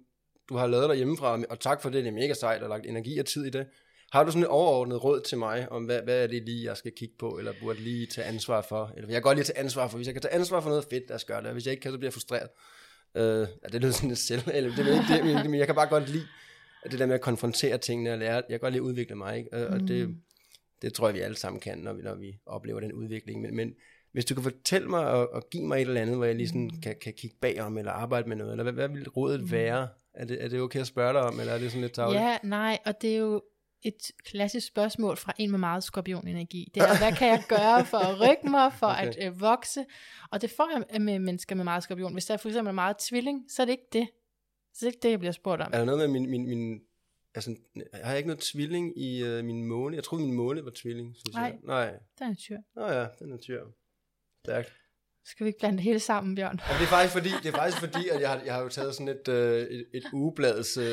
du har lavet derhjemmefra, og tak for det, det er mega sejt og lagt energi og tid i det. Har du sådan et overordnet råd til mig, om hvad, hvad er det lige, jeg skal kigge på, eller burde lige tage ansvar for? Eller jeg kan godt lige tage ansvar for, hvis jeg kan tage ansvar for noget fedt, lad os gøre det, og hvis jeg ikke kan, så bliver jeg frustreret. Øh, ja, det lyder sådan lidt selv, eller det er ikke det, men, jeg kan bare godt lide at det der med at konfrontere tingene og lære. Jeg kan godt lide at udvikle mig, ikke? Og, og det, det tror jeg, vi alle sammen kan, når vi, når vi oplever den udvikling. Men, men hvis du kan fortælle mig og, og give mig et eller andet, hvor jeg lige sådan kan, kan kigge bagom, eller arbejde med noget, eller hvad, hvad vil rådet være? Er det, er det okay at spørge dig om, eller er det sådan lidt tavligt? Ja, nej, og det er jo et klassisk spørgsmål fra en med meget skorpionenergi. Det er, hvad kan jeg gøre for at rykke mig, for okay. At øh, vokse? Og det får jeg med mennesker med meget skorpion. Hvis der for eksempel er meget tvilling, så er det ikke det. Så er det ikke det, jeg bliver spurgt om. Er der noget med min, min, min altså, har jeg ikke noget tvilling i uh, min måne? Jeg troede, min måne var tvilling, synes Nej. jeg. Nej. Der er tyr. Nå ja, den er tyr. Stærkt. Skal vi ikke blande det hele sammen, Bjørn? Og det er faktisk fordi, det er faktisk fordi at jeg, har, jeg har jo taget sådan et, øh, et, et ugeblads øh,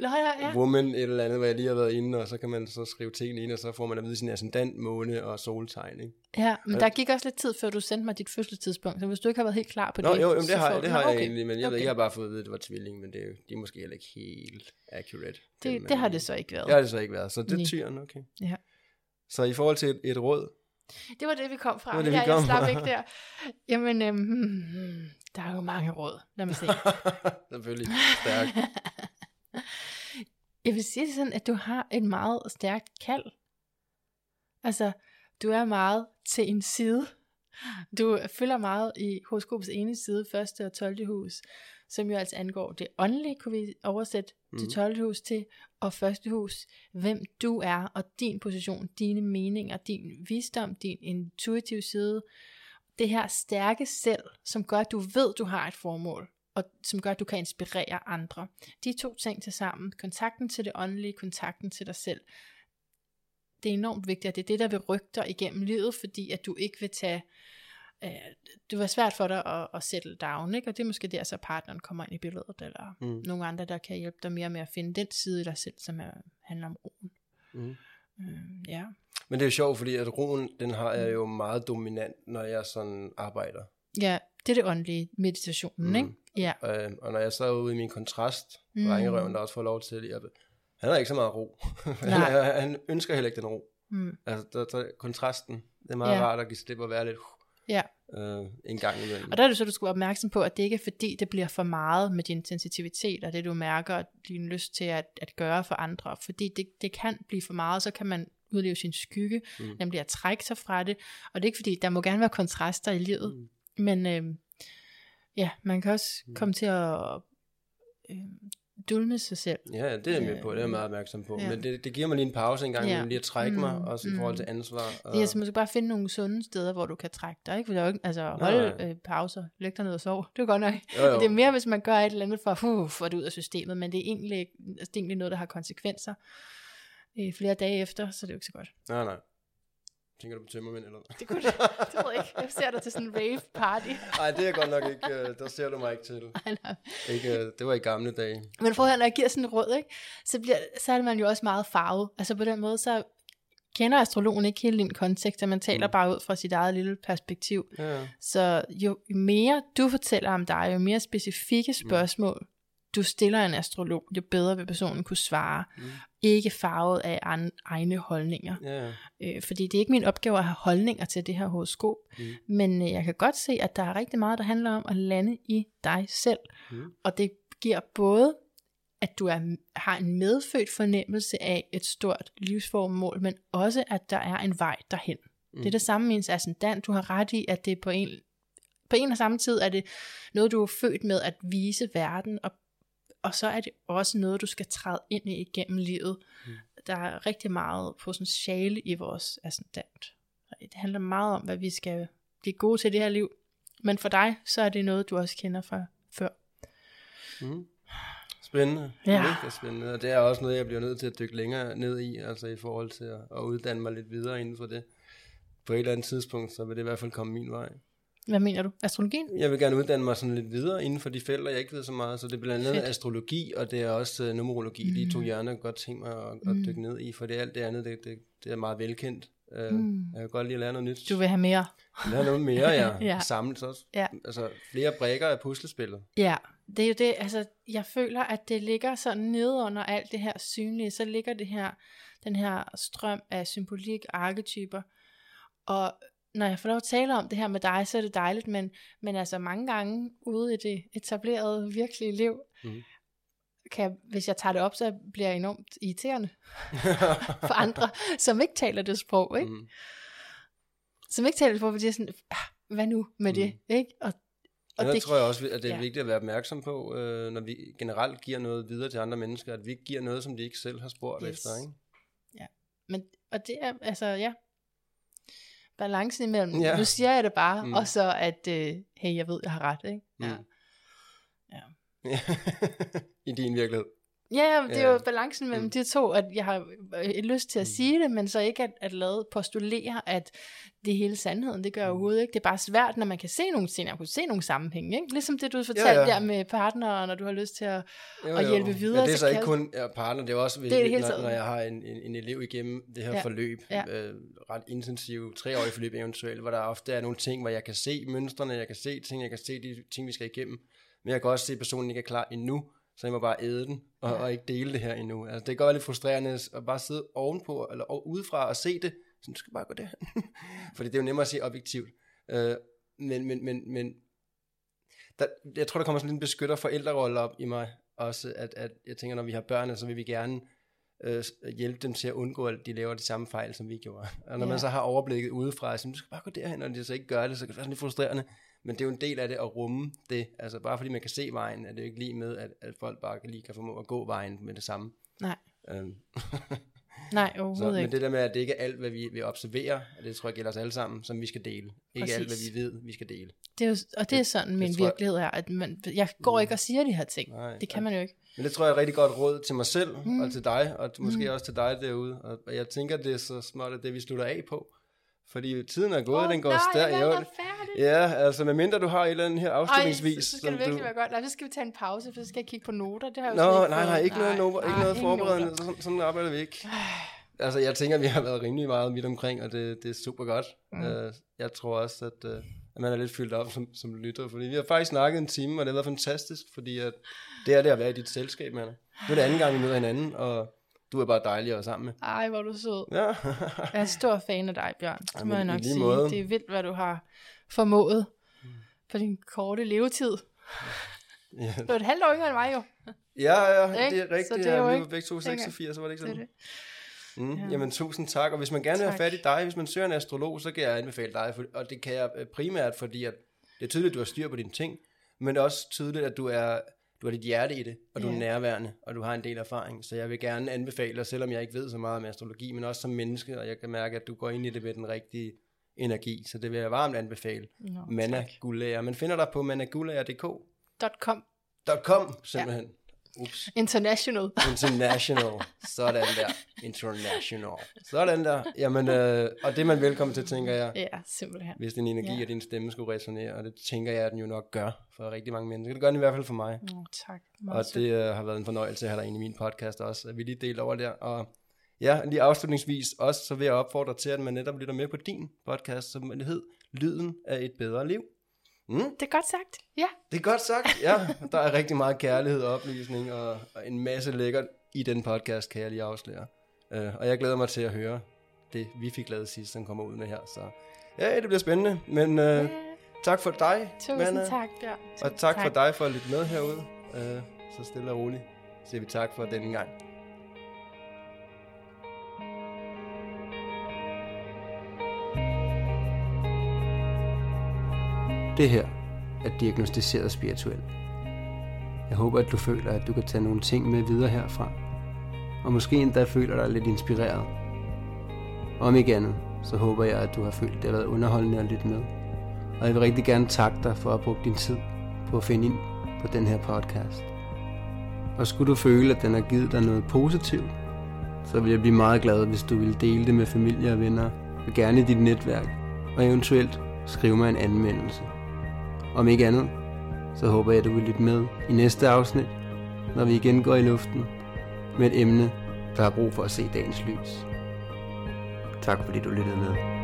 Nå, ja, ja. woman, et eller andet, hvor jeg lige har været inde, og så kan man så skrive tingene ind, og så får man at vide sin ascendant, måne og soltegn, ikke? ja, men der gik også lidt tid, før du sendte mig dit fødselstidspunkt, så hvis du ikke har været helt klar på Nå, det, jo, jamen, så det har, jeg, det har Nå, jeg okay. egentlig, men jeg, okay. ved, jeg har bare fået at vide, at det var tvilling, men det er, jo- de er måske heller ikke helt accurate. Det, det har det så ikke været. Det har det så ikke været, så det er tyren, okay. Ja. Så i forhold til et, et råd, Det var det, vi kom fra. Det det, vi ja, kom jeg slap fra. ikke der. Jamen, øhm, hmm, der er jo mange råd. Lad mig se. selvfølgelig stærk. Jeg vil sige det sådan, at du har et meget stærkt kald. Altså, du er meget til en side. Du følger meget i horoskopets ene side, første og 12. hus, som jo altså angår det åndelige, kunne vi oversætte mm. det 12. hus til, og første hus, hvem du er, og din position, dine meninger, din visdom, din intuitive side, det her stærke selv, som gør, at du ved, du har et formål, og som gør, at du kan inspirere andre. De to ting til sammen, kontakten til det åndelige, kontakten til dig selv, det er enormt vigtigt, at det er det, der vil rykke dig igennem livet, fordi at du ikke vil tage, øh, det var svært for dig at, at settle down, ikke? og det er måske der, så partneren kommer ind i billedet, eller Mm. mm. nogle andre, der kan hjælpe dig mere med at finde den side i dig selv, som er, handler om roen. Mm. Øh, ja. Men det er jo sjovt, fordi at roen, den har jeg jo meget dominant, når jeg sådan arbejder. ja, det er det åndelige, meditationen, Mm. ikke? Ja. Øh, og når jeg så er ude i min kontrast, Mm. mm. drengerøven, der også får lov til, at han har ikke så meget ro. han, han ønsker heller ikke den ro. Mm. Altså, der, der, kontrasten, det er meget Ja. rart at give slip og være lidt ja. øh, en gang imellem. Og der er det så, du skal være opmærksom på, at det ikke er fordi, det bliver for meget med din sensitivitet, og det du mærker, og din lyst til at, at gøre for andre. Fordi det, det kan blive for meget, så kan man udleve sin skygge. Mm. nemlig at trække sig fra det. Og det er ikke fordi, der må gerne være kontraster i livet, Mm. men øh, ja, man kan også Mm. komme til at øh, dulme sig selv. Ja, det er jeg med på, det er jeg meget opmærksom på. Ja. Men det, det giver mig lige en pause en gang, Ja. lige at trække mig, Mm, også i mm. forhold til ansvar. Og, Det er altså, man skal bare finde nogle sunde steder, hvor du kan trække dig. Ikke? For der er jo ikke, altså holde øh, pauser, læg dig ned og sov. Det er godt nok. jo, jo. Det er mere, hvis man gør et eller andet for uh, få det ud af systemet, men det er egentlig, altså, det er egentlig noget, der har konsekvenser øh, flere dage efter, så det er jo ikke så godt. Nej, nej. Tænker du på tømmermænd eller? Det kunne det, det ved jeg ikke. Jeg ser dig til sådan en rave party. Nej, det er godt nok ikke, øh, der ser du mig ikke til. Ej, nej. Ikke, øh, det var i gamle dage. Men prøv at høre, når jeg giver sådan et råd, ikke, så, bliver, så er man jo også meget farvet. Altså på den måde, så kender astrologen ikke hele din kontekst, og man taler Mm. bare ud fra sit eget lille perspektiv. Ja, Så jo mere du fortæller om dig, jo mere specifikke spørgsmål du stiller en astrolog, jo bedre vil personen kunne svare. Mm. Ikke farvet af an, egne holdninger. ja. Øh, fordi det er ikke min opgave at have holdninger til det her horoskop. Mm. Men øh, jeg kan godt se, at der er rigtig meget, der handler om at lande i dig selv. Mm. Og det giver både, at du er, har en medfødt fornemmelse af et stort livsformål, men også, at der er en vej derhen. Mm. Det er det samme med ens ascendant. Du har ret i, at det er på en, på en og samme tid er det noget, du er født med at vise verden, og, og så er det også noget, du skal træde ind i igennem livet. Mm. Der er rigtig meget potentiale i vores ascendant. Det handler meget om, hvad vi skal blive gode til i det her liv. Men for dig, så er det noget, du også kender fra før. Mm. Spændende. Ja. Mega spændende. Og det er også noget, jeg bliver nødt til at dykke længere ned i, altså i forhold til at, at uddanne mig lidt videre inden for det. På et eller andet tidspunkt, så vil det i hvert fald komme min vej. Hvad mener du? Astrologien? Jeg vil gerne uddanne mig sådan lidt videre inden for de felter, jeg ikke ved så meget. Så det er blandt andet Fedt. astrologi, og det er også uh, numerologi. Mm. De to hjerner jeg godt tænke mig at, at Mm. dykke ned i, for det alt det andet, det, det, det er meget velkendt. Uh, Mm. Jeg kan godt lide at lære noget nyt. Du vil have mere. Lære noget mere, ja. Ja. Samles også. Ja. Altså flere brækker af puslespillet. Ja, det er jo det, altså jeg føler, at det ligger sådan nede under alt det her synlige, så ligger det her, den her strøm af symbolik, arketyper, og når jeg får lov at tale om det her med dig, så er det dejligt, men, men altså mange gange ude i det etablerede, virkelige liv, Mhm. kan, hvis jeg tager det op, så bliver jeg enormt irriterende for andre, som ikke taler det sprog, ikke? Mm. Som ikke taler det sprog, fordi jeg sådan, "Ah, hvad nu med det, ikke? Og, Og det det- tror jeg også, at det er ja. ja. vigtigt at være opmærksom på, øh, når vi generelt giver noget videre til andre mennesker, at vi ikke giver noget, som de ikke selv har spurgt Yes. efter. Ikke? Men, og det er, altså, ja, balancen imellem, ja. Ja. nu siger jeg det bare, mm. Mm. og så at, øh, hey, jeg ved, jeg har ret, ikke? Ja. Mm. I din virkelighed. Ja, det er jo balancen mellem Mm. de to, at jeg har øh, lyst til at Mm. sige det, men så ikke at, at lade postulere, at det er hele sandheden. Det gør jeg overhovedet ikke. Det er bare svært, når man kan se nogle ting, jeg kunne se nogle sammenhænge. Ikke? Ligesom det, du fortalte Ja, ja, der med partnere, når du har lyst til at... Jo, jo. hjælpe videre Ja, det er til så ikke kun ja, partner, det er også Det er det når, når jeg har en, en, en elev igennem det her Ja. forløb, Ja. øh, ret intensive, treårige forløb eventuelt, hvor der ofte er nogle ting, hvor jeg kan se mønstrene, jeg kan se ting, jeg kan se de ting, vi skal igennem, men jeg kan også se, at personen ikke er klar endnu, så jeg må bare æde den, og, Ja. og ikke dele det her endnu. Altså, det kan godt være lidt frustrerende at bare sidde ovenpå, eller udefra og se det, så du skal bare gå derhen. Fordi det er jo nemmere at se objektivt. Øh, men, men, men, men der, jeg tror, der kommer sådan en beskytter forældrerolle op i mig også, at, at jeg tænker, når vi har børn, så vil vi gerne øh, hjælpe dem til at undgå, at de laver de samme fejl, som vi gjorde. Og når Ja. man så har overblikket udefra, så du skal bare gå derhen, og de så ikke gør det, så kan det være sådan lidt frustrerende. Men det er jo en del af det at rumme det. Altså bare fordi man kan se vejen, er det jo ikke lige med, at, at folk bare lige kan formå at gå vejen med det samme. Nej. Øhm, Nej, så, overhovedet men ikke. det der med, at det ikke er alt, hvad vi, vi observerer, og det tror jeg gælder os alle sammen, som vi skal dele. Ikke alt, hvad vi ved, vi skal dele. Det er jo, og det er Det- sådan, min tror jeg- virkelighed er, at man, jeg går Mm. ikke og siger de her ting. Nej, Det kan man jo ikke. Men det tror jeg er et rigtig godt råd til mig selv, Mm. og til dig, og måske Mm. også til dig derude. Og og jeg tænker, det er så småt, at det vi slutter af på. Fordi tiden er gået, Åh, den går nej, stærkt. jeg Jo. Ja, altså medmindre du har et eller andet her Ej, afslutningsvis. så, så skal det virkelig du... være godt. Nej, så skal vi tage en pause, for så skal jeg kigge på noter. Det har jeg jo Nå, ikke nej, nej, ikke noget, no, ikke nej, noget forberedende. Sådan, sådan arbejder vi ikke. Altså, jeg tænker, vi har været rimelig meget midt omkring, og det, det er super godt. Mm. Uh, jeg tror også, at, uh, at man er lidt fyldt op som, som lytter, fordi vi har faktisk snakket en time, og det har været fantastisk, fordi at det er det at være i dit selskab, Manna. Nu er det anden gang, vi møder hinanden, og du er bare dejlig at være sammen med. Ej, hvor er du sød. Ja. Jeg er stor fan af dig, Bjørn. Det Jamen, må jeg nok sige. måde. Det er vildt, hvad du har formået på din korte levetid. ja. Du er et halvt år yngre end mig jo. Ja, ja, det er rigtigt. Så det er jo vi ikke- var begge to tænker- 86, så var det ikke Det sådan? det. Mm, Ja. Jamen, tusind tak. Og hvis man gerne vil have fat i dig, hvis man søger en astrolog, så kan jeg anbefale dig. For, og det kan jeg øh, primært, fordi at det er tydeligt, at du har styr på dine ting, men det er også tydeligt, at du er du har dit hjerte i det, og du Ja. er nærværende, og du har en del erfaring. Så jeg vil gerne anbefale dig, selvom jeg ikke ved så meget om astrologi, men også som menneske, og jeg kan mærke, at du går ind i det med den rigtige energi. Så det vil jeg varmt anbefale. Nå, Manna tak. Gulager. Man finder dig på managulager.dk. .com. .com, simpelthen. Ja. Ups. International. International. Sådan der. International. Sådan der. Jamen, øh, og det er man velkommen til, tænker jeg. Ja, simpelthen. Hvis din energi Ja. og din stemme skulle resonere, og det tænker jeg, at den jo nok gør for rigtig mange mennesker. Det gør den i hvert fald for mig. Nå, tak. Og Meget det øh, har været en fornøjelse at have dig inde i min podcast også, at vi lige deler over der. Og ja, lige afslutningsvis også, så vil jeg opfordre til, at man netop lytter med på din podcast, som hed Lyden af et bedre liv. Mm, Det er godt sagt. Ja. det er godt sagt. Ja, der er rigtig meget kærlighed og oplysning, og, og en masse lækkert i den podcast, kan jeg lige afsløre. Uh, og jeg glæder mig til at høre det, vi fik lavet sidst, som kommer ud med her. Så ja, det bliver spændende. Men uh, tak for dig, Tusind Manna. tak, Bjørn. Og Tusind tak, for dig for at lytte med herude. Uh, så stille og roligt siger vi tak for denne gang. Det her er diagnostiseret spirituelt. Jeg håber, at du føler, at du kan tage nogle ting med videre herfra. Og måske endda føler dig lidt inspireret. Om ikke andet, så håber jeg, at du har følt, at det har været underholdende at lytte med. Og jeg vil rigtig gerne takke dig for at bruge din tid på at finde ind på den her podcast. Og skulle du føle, at den har givet dig noget positivt, så vil jeg blive meget glad, hvis du vil dele det med familie og venner, og gerne i dit netværk, og eventuelt skrive mig en anmeldelse. Om ikke andet, så håber jeg, at du vil lytte med i næste afsnit, når vi igen går i luften med et emne, der har brug for at se dagens lys. Tak fordi du lyttede med.